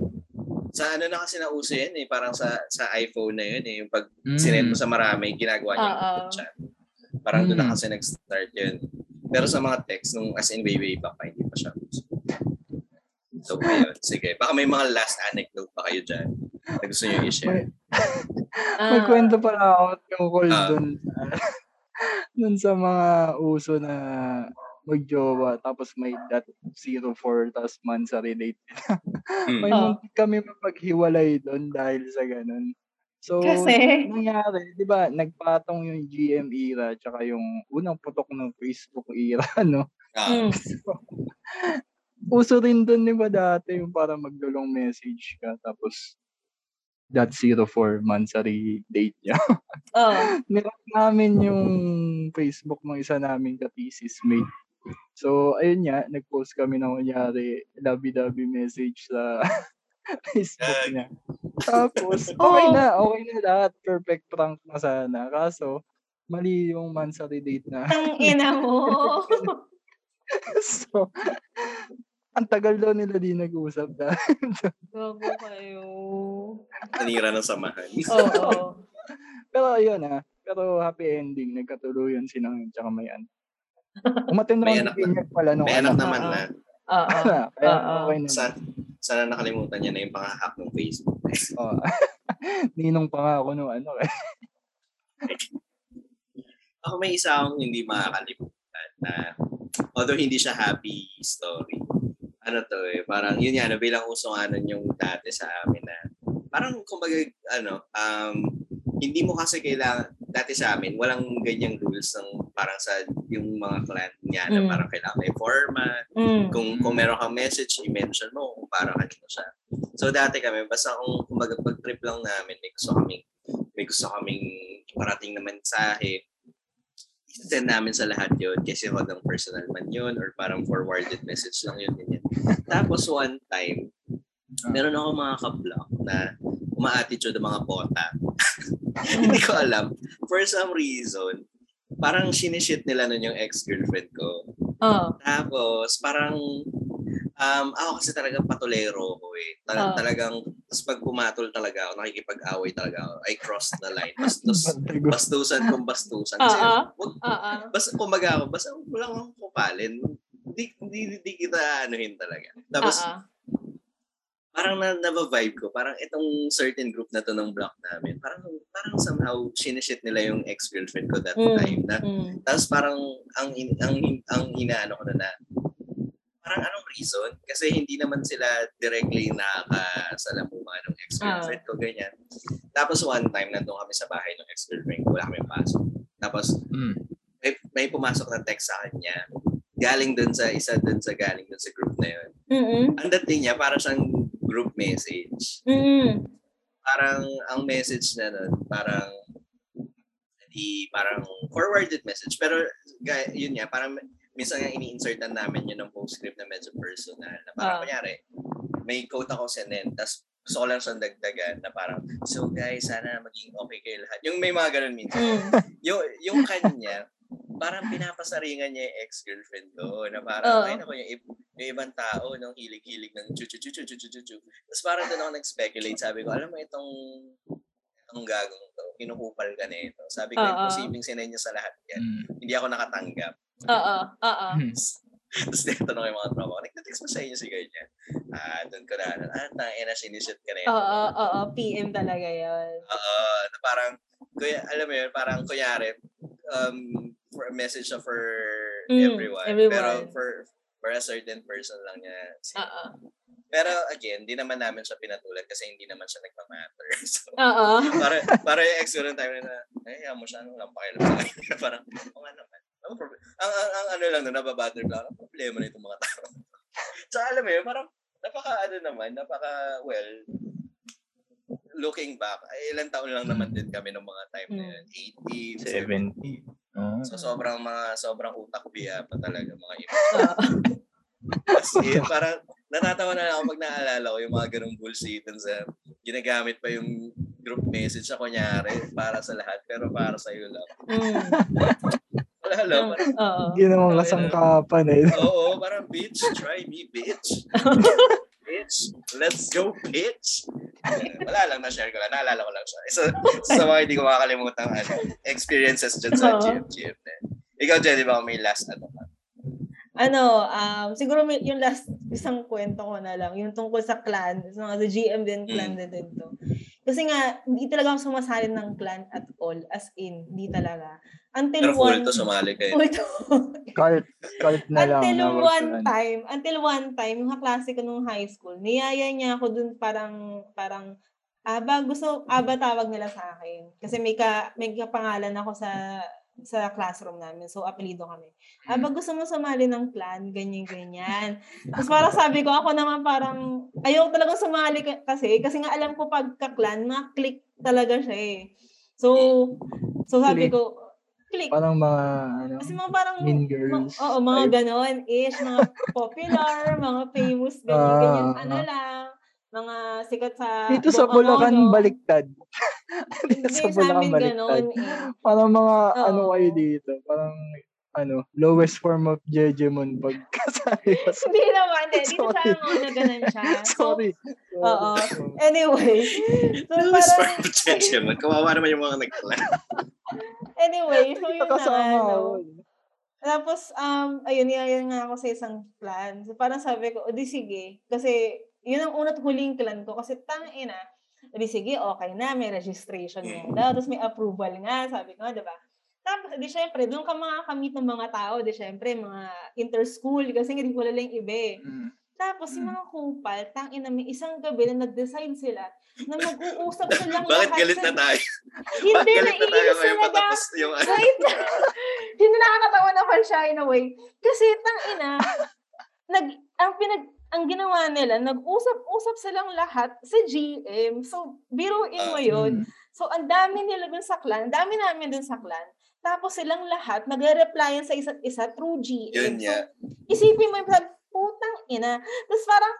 sa ano na kasi nauso yan eh, parang sa sa iPhone na yun eh, yung pag Mm. sinend mo sa marami, ginagawa niya yung group chat. Parang doon na Mm. kasi nag-start yun. Pero sa mga text, nung as in way way back pa, hindi pa siya uso. So, ayun. Sige. Baka may mga last anecdote pa kayo dyan na gusto nyo i-share. May <laughs> Ah, kwento pala ako tungkol Ah. dun dun sa mga uso na magjowa tapos may dot 04 tapos man sa relate. Hmm. may Oh. muntik kami mapaghiwalay doon dahil sa ganun. So, Kasi? nangyari, di ba, nagpatong yung GM era tsaka yung unang putok ng Facebook era, <laughs> no? Ah, mm. So, uso rin doon, di ba, dati yung parang magdulong message ka tapos dot 04 monthsary date niya. Oh. <laughs> Nilock namin yung Facebook ng isa naming ka-thesis mate. So, ayun nga, nag-post kami ng kunyari, lovey-dovey message sa <laughs> Facebook niya. Tapos, <laughs> okay Oh. na, okay na lahat. Perfect prank na sana. Kaso, mali yung monthsary date na. Ang ina mo. so, ang tagal daw nila di nag-usap na. <laughs> Gago kayo. nanira ng samahan. Oo. <laughs> Pero ayun ah, pero happy ending. Nagkatuluyan sila ng tsaka may anak. Umatin May naman anak ng binyag pala nung May anak anak. naman Oo. na. Oo. <laughs> Oo. okay na. Sa, sana nakalimutan niya na yung pang-hack ng Facebook. Oh. Ninong pa nga ako nung ano eh. Ako may isa akong hindi makakalimutan na although hindi siya happy story. Ano to eh, parang yun yan, bilang uso nga nun yung dati sa amin na parang kumbaga ano, um, hindi mo kasi kailangan, dati sa amin, walang ganyang rules ng parang sa yung mga clan niya na Mm. parang kailangan may format. Mm. Kung, kung meron kang message, i-mention mo kung para kanino siya. So dati kami, basta kung kumbaga pag trip lang namin, may gusto kaming, may gusto kaming iparating na mensahe, send namin sa lahat yun kasi ho ng personal man yun or parang forwarded message lang yun. Ganyan. Tapos one time, meron ako mga ka-block na uma-attitude ng mga bota. <laughs> Hindi ko alam. For some reason, parang sinishit nila nun yung ex-girlfriend ko. Oh. Tapos, parang, um, ako kasi talagang patulero ko eh. Tal- Ah. Talagang, tapos pag pumatol talaga ako, nakikipag-away talaga ako. I crossed the line. Bastos, bastusan kung bastusan. Kasi, Oo. wag, Oo. basta kumaga ako, basta wala akong kupalin. Hindi, hindi, hindi kita anuhin talaga. Tapos, Oo. parang na, na-vibe ko, parang itong certain group na to ng block namin, parang, parang somehow sinishit nila yung ex-girlfriend ko that Mm. time. Na, Mm. tapos parang ang in- ang ang inaano ko na na parang anong reason kasi hindi naman sila directly nakakasalamuha ng ex-girlfriend ko ganyan. Tapos one time nandun kami sa bahay ng ex-girlfriend ko, wala kami pasok. Tapos Mm. may, may pumasok na text sa kanya. Galing dun sa isa dun sa galing dun sa group na yun. Mm-mm. Ang dating niya para siyang group message. Mm-mm. Parang ang message na nun, parang hindi parang forwarded message. Pero yun nga, parang minsan nga ini-insertan namin yun ng postscript na medyo personal. Na parang, uh. kunyari, may quote ako sa NEN, tapos gusto ko lang siyang dagdagan na parang, so guys, sana maging okay kayo lahat. Yung may mga ganun minsan. Mm. yung, yung kanya, parang pinapasaringan niya yung ex-girlfriend ko na parang, oh. ay naku, yung, yung ibang tao, nung hilig-hilig ng chu chu chu chu chu chu chu Tapos parang doon ako nag-speculate. Sabi ko, alam mo itong itong gagong to, kinukupal ka na ito. Sabi ko, imposibleng sinay niya sa lahat yan. Mm. Hindi ako nakatanggap. Oo, oo. <laughs> Tapos tinatanong ko yung mga tropa ko, nagtatext mo sa inyo si ganyan. Ah, doon ko na, ah, tangina, sinishoot ka na yun. Oo, oo, PM talaga yun. Oo, na parang, kuya, alam mo yun, parang kunyari, um, for a message siya for Mm, everyone. everyone. Pero for for a certain person lang niya. si- Oo. Pero again, di naman namin siya pinatulad kasi hindi naman siya nagmamatter. <laughs> So, Oo. para, para yung ex ko ng time na, ay, mo siya, ano lang pakialam sa kanya. <laughs> parang, oo nga naman. Ano problem? Ang, ang, ang ano lang, nababatter lang, ang problema na itong mga tao. <laughs> so, alam mo yun, parang, napaka, ano naman, napaka, well, looking back, ay, ilang taon lang naman din kami ng mga time na yun. 18, 70. Oh. So, sobrang mga, sobrang utak biya pa talaga mga iba. <laughs> Kasi <laughs> parang natatawa na lang ako pag naalala ko yung mga ganong bullshit sa ginagamit pa yung group message na kunyari para sa lahat pero para sa iyo lang. Mm. Wala lang. <laughs> Ginawang kasangkapan eh. oo, parang bitch, try me, bitch. bitch, let's go, bitch. Wala lang, na-share ko lang. Naalala ko lang siya. Isa, sa mga hindi ko makakalimutan ano, experiences dyan sa Oo. GM, GM na. Ikaw, Jenny, ba may last ano ka? Ano, um, siguro may, yung last isang kwento ko na lang, yung tungkol sa clan, sa mga sa GM din, clan Mm. din din to. Kasi nga, hindi talaga ako sumasalin ng clan at all, as in, hindi talaga. Until Pero full one... to sumali kayo. <laughs> Full to. Cult, cult na lang. until na one time, until one time, yung kaklase ko nung high school, niyaya niya ako dun parang, parang, aba, gusto, aba tawag nila sa akin. Kasi may ka, may kapangalan ako sa, sa classroom namin. So, apelido kami. Aba, gusto mo sumali ng clan, ganyan, ganyan. <laughs> Tapos parang sabi ko, ako naman parang, ayaw talaga sumali ka- kasi, kasi nga alam ko pagka-clan, mga click talaga siya eh. So, so sabi ko, click. Parang mga, ano, Kasi mga parang, mean ma- girls. oo, mga type. ganon ish, mga popular, mga famous, Ah, ganyan, ano ah. lang, mga sikat sa Dito sa Bulacan, baliktad. <laughs> Hindi Dito sa Bulacan, baliktad. eh. Parang mga, Oo. ano kayo dito, parang, ano, lowest form of Jejemon pag <laughs> kasali ka sa... Hindi naman, hindi. Dito sa mga ganon siya. <laughs> So, Sorry. oo. Sorry. anyway, so Lose parang, for potential. Kawawa naman yung mga nagkala. anyway, so yun na Nakasama nga, ako. no. Tapos, um, ayun, niyayan nga ako sa isang clan. So, parang sabi ko, o di sige. Kasi, yun ang unat huling clan ko. Kasi, tangina, o di sige, okay na, may registration nga daw. Tapos may approval nga, sabi ko, di ba? Tapos, di syempre, doon ka makakamit ng mga tao, di syempre, mga inter-school, kasi hindi ko lang iba eh. Mm. Tapos, yung Mm. mga kupal, tangina, may isang gabi na nag-decide sila na mag-uusap <laughs> silang Bakit lahat galit na tayo? <laughs> Hindi, Bakit galit na tayo ngayon? Patapos yung ano. Wait <laughs> Hindi nakakatawa naman siya in a way. Kasi tang ina, nag, ang pinag, ang ginawa nila, nag-usap-usap silang lahat sa GM. So, biruin mo Ah, yun. Mm. So, ang dami nila dun sa clan, ang dami namin dun sa clan. Tapos silang lahat, nagre-replyan sa isa't isa through GM. Yun nga. So, isipin mo yung putang ina. Tapos parang,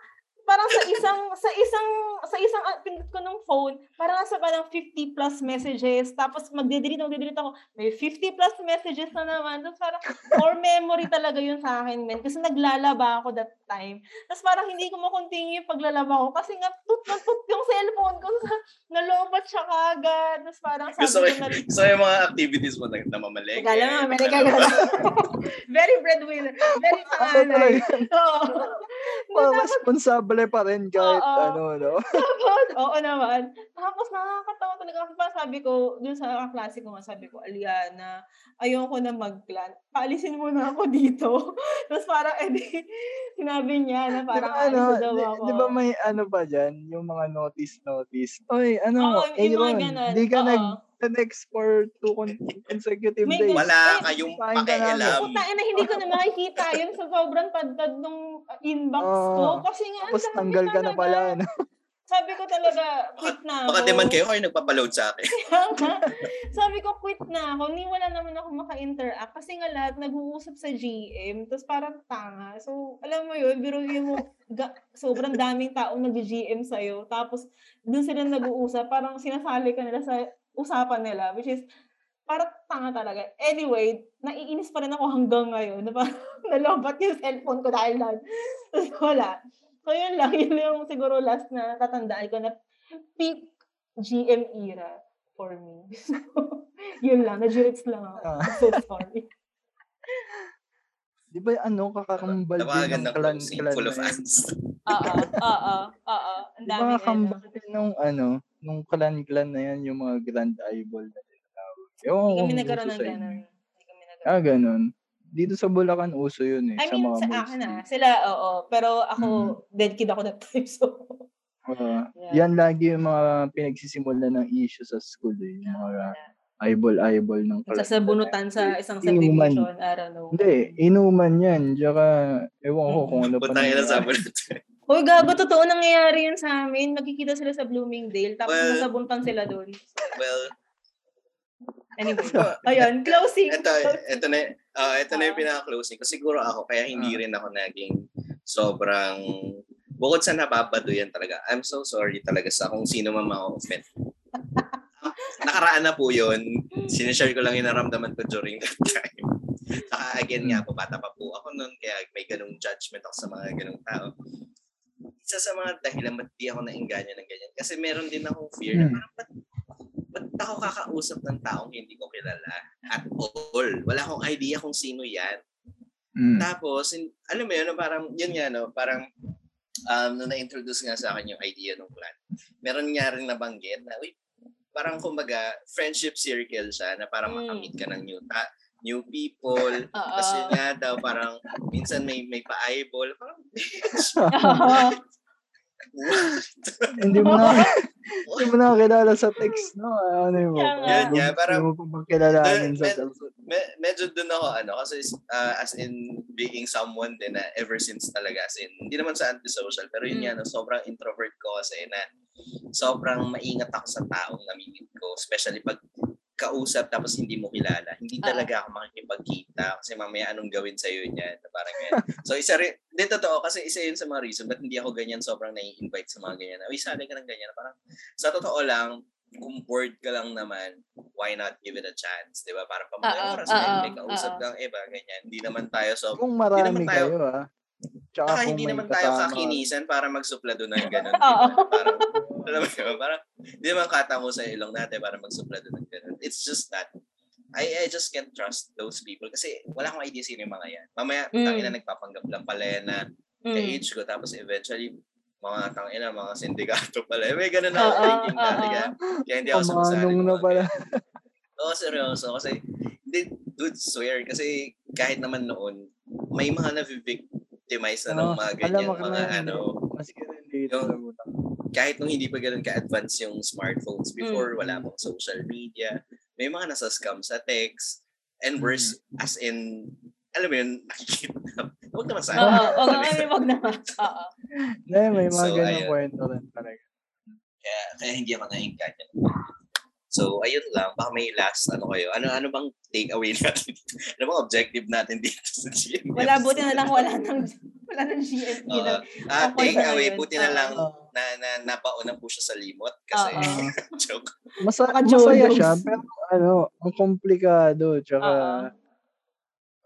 parang sa isang, sa isang, sa isang, ah, pindot ko ng phone, parang nasa parang 50 plus messages. Tapos magde-delete, magde-delete ako. May 50 plus messages na naman. Tapos parang, core memory talaga yun sa akin, men. Kasi naglalaba ako that time. Tapos parang hindi ko makontinue yung paglalaba ko. Kasi nga, tut na tut yung cellphone ko. <laughs> Nalobat siya kagad. Tapos parang sabi Gusto ko, na gusto yung mga activities mo na namamalengke. May teka lang. <laughs> Very breadwinner. Very Ano panganay. talaga, Oo. parang Tapos, responsable pa rin kahit Oo. ano, no? <laughs> tapos, oo naman. Tapos nakakatawa talaga. Kasi parang sabi ko, dun sa klase ko sabi ko, Aliana, ayoko na mag-clan. Paalisin mo na ako dito. <laughs> Tapos parang, edi, sinabi niya na Di parang ba, ano, daw di, ako. di ba may ano ba dyan? Yung mga notice-notice. Oy, ano, mga Aaron, di ka Oo. nag-next for two con- consecutive May days. Wala kayong pakialam. Puta, na hindi ko na <laughs> makikita yun sa sobrang padpad nung inbox ko. Oo. Kasi nga, ang Tapos dami tanggal ka na pala, no? <laughs> Sabi ko talaga, quit na ako. Baka demand kayo kayo nagpapaload sa akin. <laughs> Sabi ko, nagpa-quit na ako. Ni wala naman ako maka-interact kasi nga lahat nag-uusap sa GM. Tapos parang tanga. So, alam mo yun, biro mo, ga, sobrang daming taong nag-GM sa'yo. Tapos, dun sila nag-uusap. Parang sinasali ka nila sa usapan nila. Which is, parang tanga talaga. Anyway, naiinis pa rin ako hanggang ngayon. Na parang <laughs> nalobat yung cellphone ko dahil lang. Tapos <laughs> wala. So, yun lang. <laughs> Yun yung siguro last na tatandaan ko na peak GM era for me. So, yun lang. Najurits lang ako. Ah. I'm so sorry. Di ba ano, kakakambal din ng ng clan, clan full of ants. Oo. Oo. Oo. Ang Di ba dami kakambal din nung ano, nung clan-clan na yan, yung mga grand eyeball na tinatawag. Ewan Hindi kami nagkaroon uso ng sa ganun. Hindi kami nagkaroon. Ah, ganun. Dito sa Bulacan, uso yun eh. I sa mean, mga sa akin ah. Sila, oo. Pero ako, dead kid ako that time. <laughs> So, Ah, Yeah. Yan lagi yung mga pinagsisimula ng issue sa school eh. Yung mga eyeball-eyeball ng clan. sasabunutan sa isang Inuman. subdivision. I don't know. Hindi, inuman yan. Tsaka, ewan ko kung <laughs> ano pa Putang ina sa Uy, gago, totoo nangyayari yun sa amin. Magkikita sila sa Bloomingdale, tapos Well- nasabuntan sila doon. Well, Anyway, ayun, closing. ito, ito na, uh, ito na yung Ah. pinaka-closing. Kasi siguro ako, kaya hindi Ah. rin ako naging sobrang, bukod sa nababaduyan talaga, I'm so sorry talaga sa kung sino man ma-offend. <laughs> Nakaraan na po yun. Sinishare ko lang yung naramdaman ko during that time. Saka again nga po, bata pa po ako noon, kaya may ganung judgment ako sa mga ganung tao. Isa sa mga dahilan ba't di ako nainganyo ng ganyan. Kasi meron din akong fear na Hmm. parang ba't, ba't ako kakausap ng taong hindi ko kilala at all. Wala akong idea kung sino yan. Mm. Tapos, in- alam mo yun, parang, yun nga, no, parang, um, nung na-introduce nga sa akin yung idea ng clan, meron nga rin nabanggit na, uy, parang kumbaga, friendship circle siya na parang Mm. makamit ka ng new, ta- new people. Tapos yun nga daw, parang, minsan may, may pa-eyeball. Parang, <laughs> hindi mo na <laughs> hindi mo na kilala sa text, no? Ano yung Kaya nga. Yun nga, parang- Hindi mo pa kilalanin sa Med- me- medyo dun ako, ano, kasi uh, as in being someone din na ever since talaga, as in, hindi naman sa antisocial, pero yun Mm. no, sobrang introvert ko kasi na sobrang maingat ako sa taong namimit ko, especially pag kausap tapos hindi mo kilala. Hindi Ah. talaga ako makikipagkita kasi mamaya anong gawin sa iyo niyan. Parang ganyan. So isa rin, hindi totoo kasi isa yun sa mga reason ba't hindi ako ganyan sobrang nai-invite sa mga ganyan. Uy, sali ka ng ganyan. Parang sa totoo lang, kung bored ka lang naman, why not give it a chance? Di ba? Parang pamulang oras, oo, may, kausap kang iba, ganyan. Hindi naman tayo so Kung naman marami tayo- kayo, ah. Tsaka hindi naman tayo kakinisan para magsuplado ng ganun. <laughs> Oo. diba? Parang, alam mo yun, parang, hindi naman katamo sa ilong natin para magsuplado ng ganun. It's just that, I, I just can't trust those people kasi wala akong idea sino yung mga yan. Mamaya, Mm. tangina nagpapanggap lang pala yan na Mm. ka-age ko tapos eventually, mga tangina, mga sindikato pala. Eh, may ganun na ako thinking dati. oo. Kaya, kaya hindi ako sumasali. Na pala. Oo, seryoso. Kasi, hindi, dude, swear. Kasi kahit naman noon, may mga na-victimize na ng Oo, mga alam ganyan, mo ka mga na, ano, dito Yung-. Kahit nung hindi pa ganun ka-advance yung smartphones before, Mm. wala pang social media, may mga nasa scam sa text, and worse, as in, alam mo yun, <laughs> nakikita. Huwag naman sa Oo, akin. oo, I mean, wag naman. Oo. Hindi, may mga So, ganyan ayun. kwento rin talaga. Kaya, kaya hindi ako naingkanya. So, ayun lang. Baka may last, ano kayo. Ano ano bang take away <laughs> natin? ano bang objective natin dito sa <laughs> GM? Wala, buti na lang wala nang wala nang GMP na. Ah, Awkward take na away, buti na lang Oo. na, na nabaon po siya sa limot kasi Oo. <laughs> joke. Baka masaya siya, pero ano, ang komplikado. Tsaka, Oo.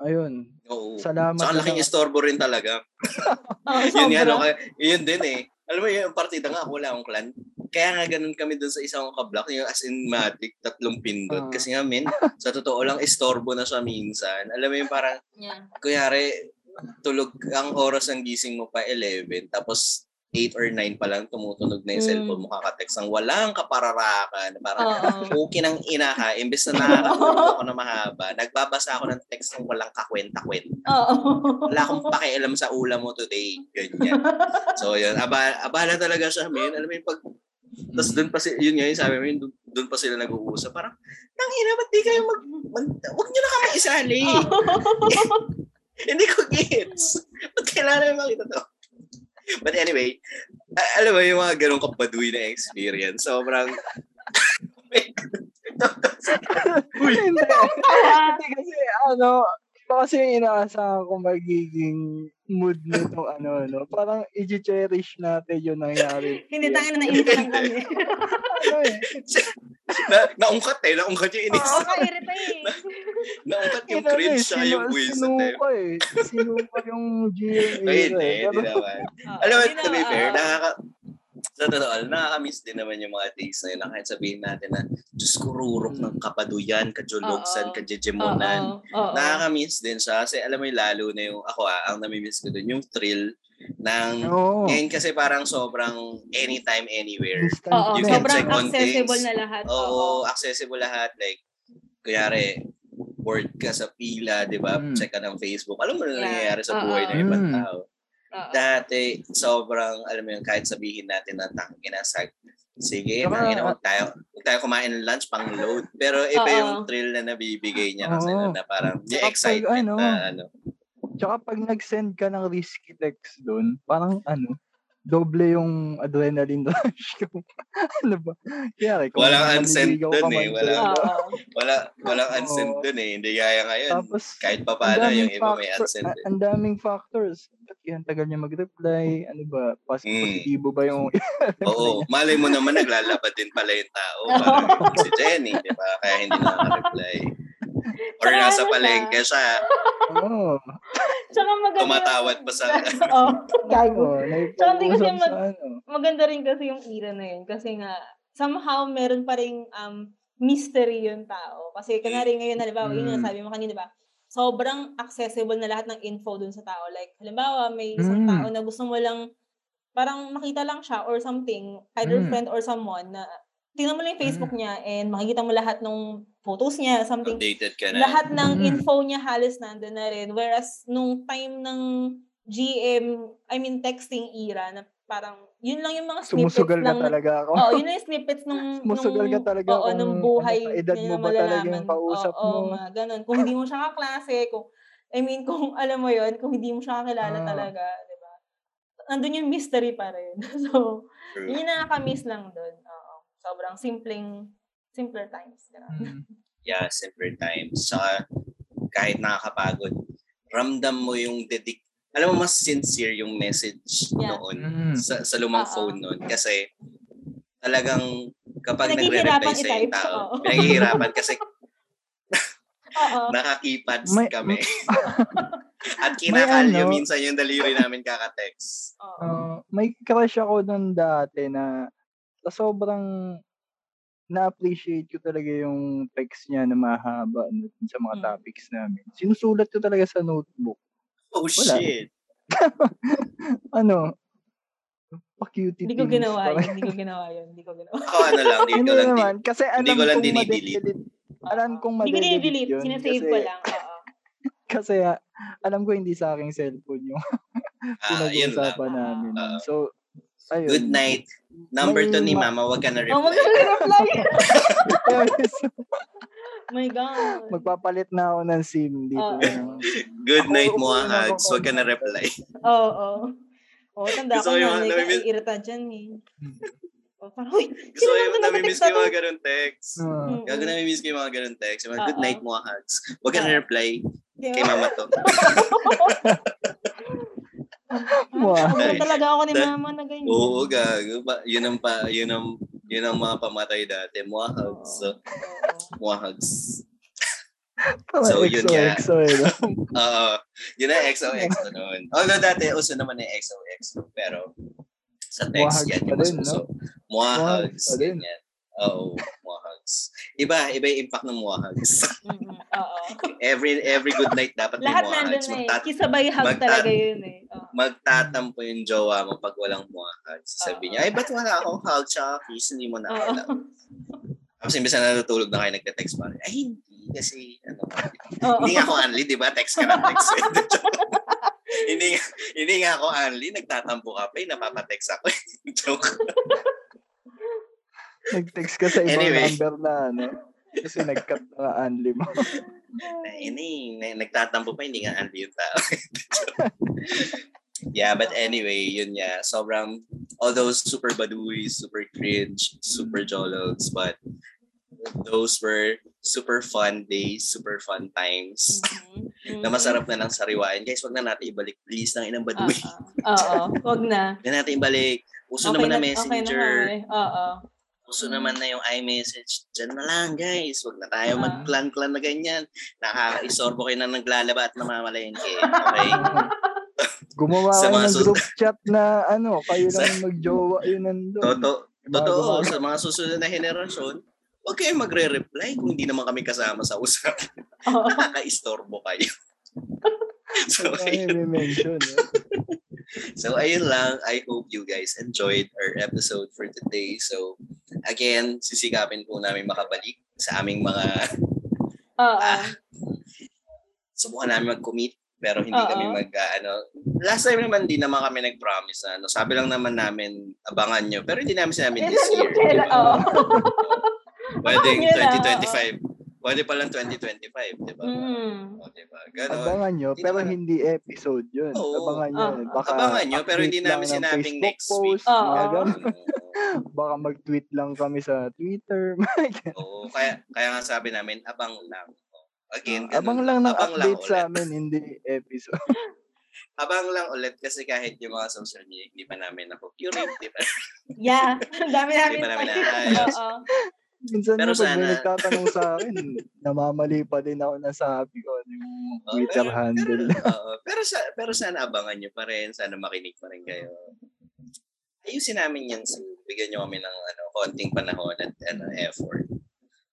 ayun, Oo. salamat. Saka na laking lang. istorbo rin talaga. Oo, yun nga, no, yun din eh. Alam mo yung partida nga, wala akong clan. Kaya nga ganun kami dun sa isang kablock, yung as in Matic, tatlong pindot. Ah. Kasi nga, min, sa totoo lang, istorbo na siya minsan. Alam mo yung parang, Yeah. kuyari, tulog ang oras ng gising mo pa 11, tapos 8 or 9 pa lang tumutunog na yung Mm. cellphone mo kakatext ang walang kapararakan. Parang, Oo. okay ng ina ka, imbes na nakakatulog ako na mahaba, nagbabasa ako ng text ng walang kakwenta-kwenta. Oo. Wala akong pakialam sa ulam mo today. Ganyan. So, yun. Aba, abala talaga siya, man. Alam mo yung pag... Tapos doon pa si, yun nga yung sabi mo, yun, doon- pa sila nag-uusap. Parang, nangina, ba't di kayo mag... mag wag nyo na kami isali. <laughs> <laughs> Hindi ko gets. Ba't kailangan namin makita to? But anyway, a- alam mo yung mga ganong kabaduy na experience. Sobrang... <laughs> Uy, Hindi. Hindi kasi ano, iba kasi yung inaasahan ko magiging mood nitong <laughs> ano, no? Parang i-cherish natin yung nangyari. Hindi tayo na nainis lang kami. ano eh. na, naungkat eh. Naungkat yung inis. Oo, kairita eh. <laughs> naungkat yung Inano eh, cringe siya yung buwis. Sinuka eh. Sinuka yung GMA. Ay, hindi. eh. Hindi Pero- naman. Alam mo, to be fair, nakaka... Sa totoo, nakaka-miss din naman yung mga days na yun. Kahit sabihin natin na, Diyos ko, rurok ng kapaduyan, kajulogsan, Oo. kajejemonan. Oo, oo. Nakaka-miss din siya. Kasi alam mo yung lalo na yung, ako ah, ang namimiss ko dun, yung thrill ng Oo. Ngayon kasi parang sobrang anytime, anywhere. Oo, You can sobrang check on accessible things. na lahat. Oo, accessible lahat. Like, kunyari, bored ka sa pila, di ba? Mm. Check ka ng Facebook. Alam mo na Yeah. nangyayari sa Oo. buhay ng ibang Mm. tao. Oo. Dati, sobrang, alam mo yun, kahit sabihin natin na tangin na sag, sige, tangin na, tayo, tayo kumain ng lunch pang load. Pero iba Oo. yung thrill na nabibigay niya kasi Oo. na, na parang, yung Saka pag excitement ano, na ano. Tsaka pag nag-send ka ng risky text doon, parang ano, doble yung adrenaline rush <laughs> ko. ano ba? Kaya kung Walang unsend naliligaw dun eh, man wala. doon, Oo. Wala, walang Oo. unsend dun eh. Hindi gaya ngayon. Tapos, kahit pa paano yung iba may eh. Ang daming factors. Ba't yan tagal niya mag-reply? Ano ba? Pas- Mm. Positibo ba yung <laughs> Oo, <laughs> malay mo naman naglalabad din pala yung tao. Parang si Jenny, di ba? Kaya hindi nakaka-reply. Or nasa ano palengke siya, Oo. Tsaka maganda. tumatawad pa sa... <laughs> Oo, gago. Oo, Tsaka hindi kasi mag- ano. maganda rin kasi yung era na yun. Kasi nga, somehow meron pa rin um, mystery yung tao. Kasi kunwari ngayon, halimbawa, yun nga Mm. sabi mo kanina, ba? Sobrang accessible na lahat ng info dun sa tao. Like, halimbawa, may isang Mm. tao na gusto mo lang, parang makita lang siya or something, either Mm. friend or someone na tingnan mo lang yung Facebook niya and makikita mo lahat ng photos niya, something. Updated ka na. Lahat ng Mm. info niya halos nandun na rin. Whereas, nung time ng GM, I mean, texting era, na parang, yun lang yung mga snippets Sumusugal ka lang. na- talaga ako. Oo, yun lang yung snippets nung, <laughs> Sumusugal ka talaga oo, kung nung buhay ano, edad mo ba talaga yung kausap oo, mo. mga ganun. Kung hindi mo siya kaklase, kung, I mean, kung <laughs> alam mo yun, kung hindi mo siya kakilala Ah. talaga, di ba? Nandun yung mystery pa rin. <laughs> so, True. yun yung nakaka-miss lang dun. Oo. Sobrang simpleng, simpler times. Mm. <laughs> Yeah, simpler times. Saka, kahit nakakapagod, ramdam mo yung dedic... Alam mo, mas sincere yung message Yeah. noon Mm. sa, sa lumang Oo. phone noon. Kasi, talagang kapag nagre-reply sa yung i-type. tao, Oo. pinaghihirapan kasi <laughs> Oo. nakakipads May- kami. <laughs> At kinakalyo ano- minsan yung daliri namin kakatext. Oo. Ah, may crush ako nun dati na sobrang na-appreciate ko talaga yung text niya na mahaba ano, sa mga Mm. topics namin. Sinusulat ko talaga sa notebook. Oh Wala. shit! <laughs> Ano, pa-cutie Hindi ko ginawa yun. Hindi ko ginawa yun. Hindi ko ginawa. Ako ano lang, dito Hindi lang <laughs> din. naman, kasi alam Hindi ko lang dinidelete. made-delete. Alam kong Hindi ko made-delete dinidelete. yun. Sinasave ko lang. Oo. <laughs> Kasi ah, alam ko hindi sa aking cellphone yung Ah, yun lang. pinag-uusapan namin. Oo. So, ayun. Good night. Number May 2 ni ma- Mama, wag ka na Oh, reply. mag-reply. Yes. <laughs> My God. Magpapalit na ako ng SIM dito. Ano. Good Ako, night mo na hugs, ako. wag ka na reply. Oo. Oh, oh. tanda Gusto ko na. namimiss- Naiirita dyan eh. <laughs> Oh, parang, uy, Gusto Sino ko ba yung namimiss ko nag-text yung mga na ganun text. Ah. mm, Gago namimiss ko yung mga ganun text. Yung mga good Oo. night mo hugs. Wag ka na reply kay mama to. <laughs> <laughs> Wow. Talaga ako ni mama na ganyan. Oo, gago. Yun ang pa, yun ang, yun ang mga pamatay dati. Mga hugs. So, mga hugs. So, yun nga. XOXO? <laughs> Oo. Yun ang XOXO noon. Although dati, uso naman yung XOXO. Pero, sa text Muahags yan yung mas uso. no? Muahags. Oo, muahags. Iba, iba yung impact ng muahags. <laughs> Mm-mm. Oo. every every good night dapat may Lahat nandun muahags. na eh. Magtat- Kisabay hug magta- talaga yun eh. Oo. magtatampo yung jowa mo pag walang muahags. Sabi niya, ay, ba't wala akong hug tsaka kiss? Hindi mo na alam. Tapos imbes na natutulog na kayo, nagte-text pa. Ay, hindi. Kasi, ano, Oo. hindi nga ako Anli, di ba? Text ka na text. <laughs> hindi nga, hindi nga ako Anli, nagtatampo ka pa, eh, napapatext ako. <laughs> Joke. Nag-text ka sa ibang Anyway. number na ano. Kasi nag-cut na unli mo. <laughs> Ini, na- nagtatampo pa, hindi nga Anli yung tao. <laughs> yeah, but anyway, yun nga. Sobrang, all those super baduy, super cringe, super jologs, but those were super fun days, super fun times Mhm. na masarap na lang sariwain. Guys, wag na natin ibalik. Please ng inang baduy. Oo. Oo. Wag na. Huwag na natin ibalik. Uso naman na, messenger. Okay na, Oo. Uso naman na yung iMessage. Diyan na lang, guys. Huwag na tayo Ah. mag-clan-clan na ganyan. Nakaka-isorbo kayo na naglalaba at namamalengke. <laughs> Okay? <laughs> Gumawa Sa mga ng sus- group chat na ano, kayo Sa- lang magjowa yun nandun. Toto, totoo, gumawa- sa mga susunod na henerasyon, huwag kayong magre-reply kung hindi naman kami kasama sa usap. <laughs> Oo. Nakaka-istorbo kayo. so, ayun, yung mention. eh. So, ayun lang. I hope you guys enjoyed our episode for today. So, again, sisikapin po namin makabalik sa aming mga Oo. Ah, subukan namin mag-commit pero hindi Oo. kami mag ah, ano last time naman di naman kami nag-promise na ano sabi lang naman namin abangan nyo pero hindi namin sinabi this year di Kailan- ba? Oo. pwedeng Abangan nyo lang, 2025 pwede pa lang 2025 di ba Mm. o, di ba ganon Abangan nyo, Hindi pero naman- hindi episode yun. Oo. Abangan nyo. Ah. Baka abangan nyo pero hindi lang namin ng sinabing next week post, Oo. ganun. Oo. <laughs> Baka mag-tweet lang kami sa Twitter. <laughs> Oo, kaya kaya nga sabi namin abang lang again ganun. Ah, Abang lang ng Abang lang update sa ulit. amin, hindi episode. <laughs> abang lang ulit kasi kahit yung mga social media hindi pa namin na-curate di ba Yeah. Ang dami namin. Hindi pa namin naayos. Oo. Minsan Pero may sana- nagtatanong sa <laughs> akin, namamali pa din ako na sabi ko yung Oo, Twitter pero- handle. Pero, oo. pero, sa, pero sana abangan nyo pa rin. Sana makinig pa rin kayo. Ayusin namin yan. So, bigyan nyo kami ng ano, konting panahon at ano, effort.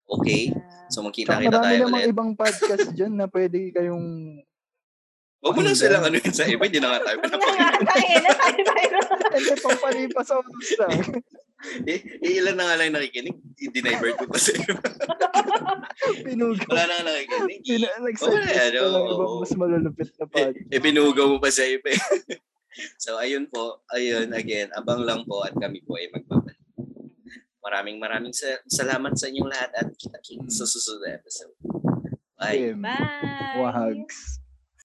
Okay? So, magkita-kita marami tayo ulit. ibang podcast dyan na pwede kayong <laughs> Huwag mo lang silang ano yun sa iba. Hindi na nga tayo Huwag na nga. Tayo na. Tayo tayo. hindi pampalipas oras lang. <laughs> Eh, eh, ilan na nga lang nakikinig. I-divert ko pa sa iba. <laughs> Pinugaw. Wala na nga nakikinig. Pina, nag-suggest Oo, ano, pa mas malulupit na Eh, podcast. eh, pinugaw mo pa sa iba. eh. <laughs> so, ayun po. Ayun, again, abang lang po at kami po ay magbabalik. Maraming maraming sa- salamat sa inyong lahat at kita-kits sa susunod na episode. Bye. Bye. Wahags.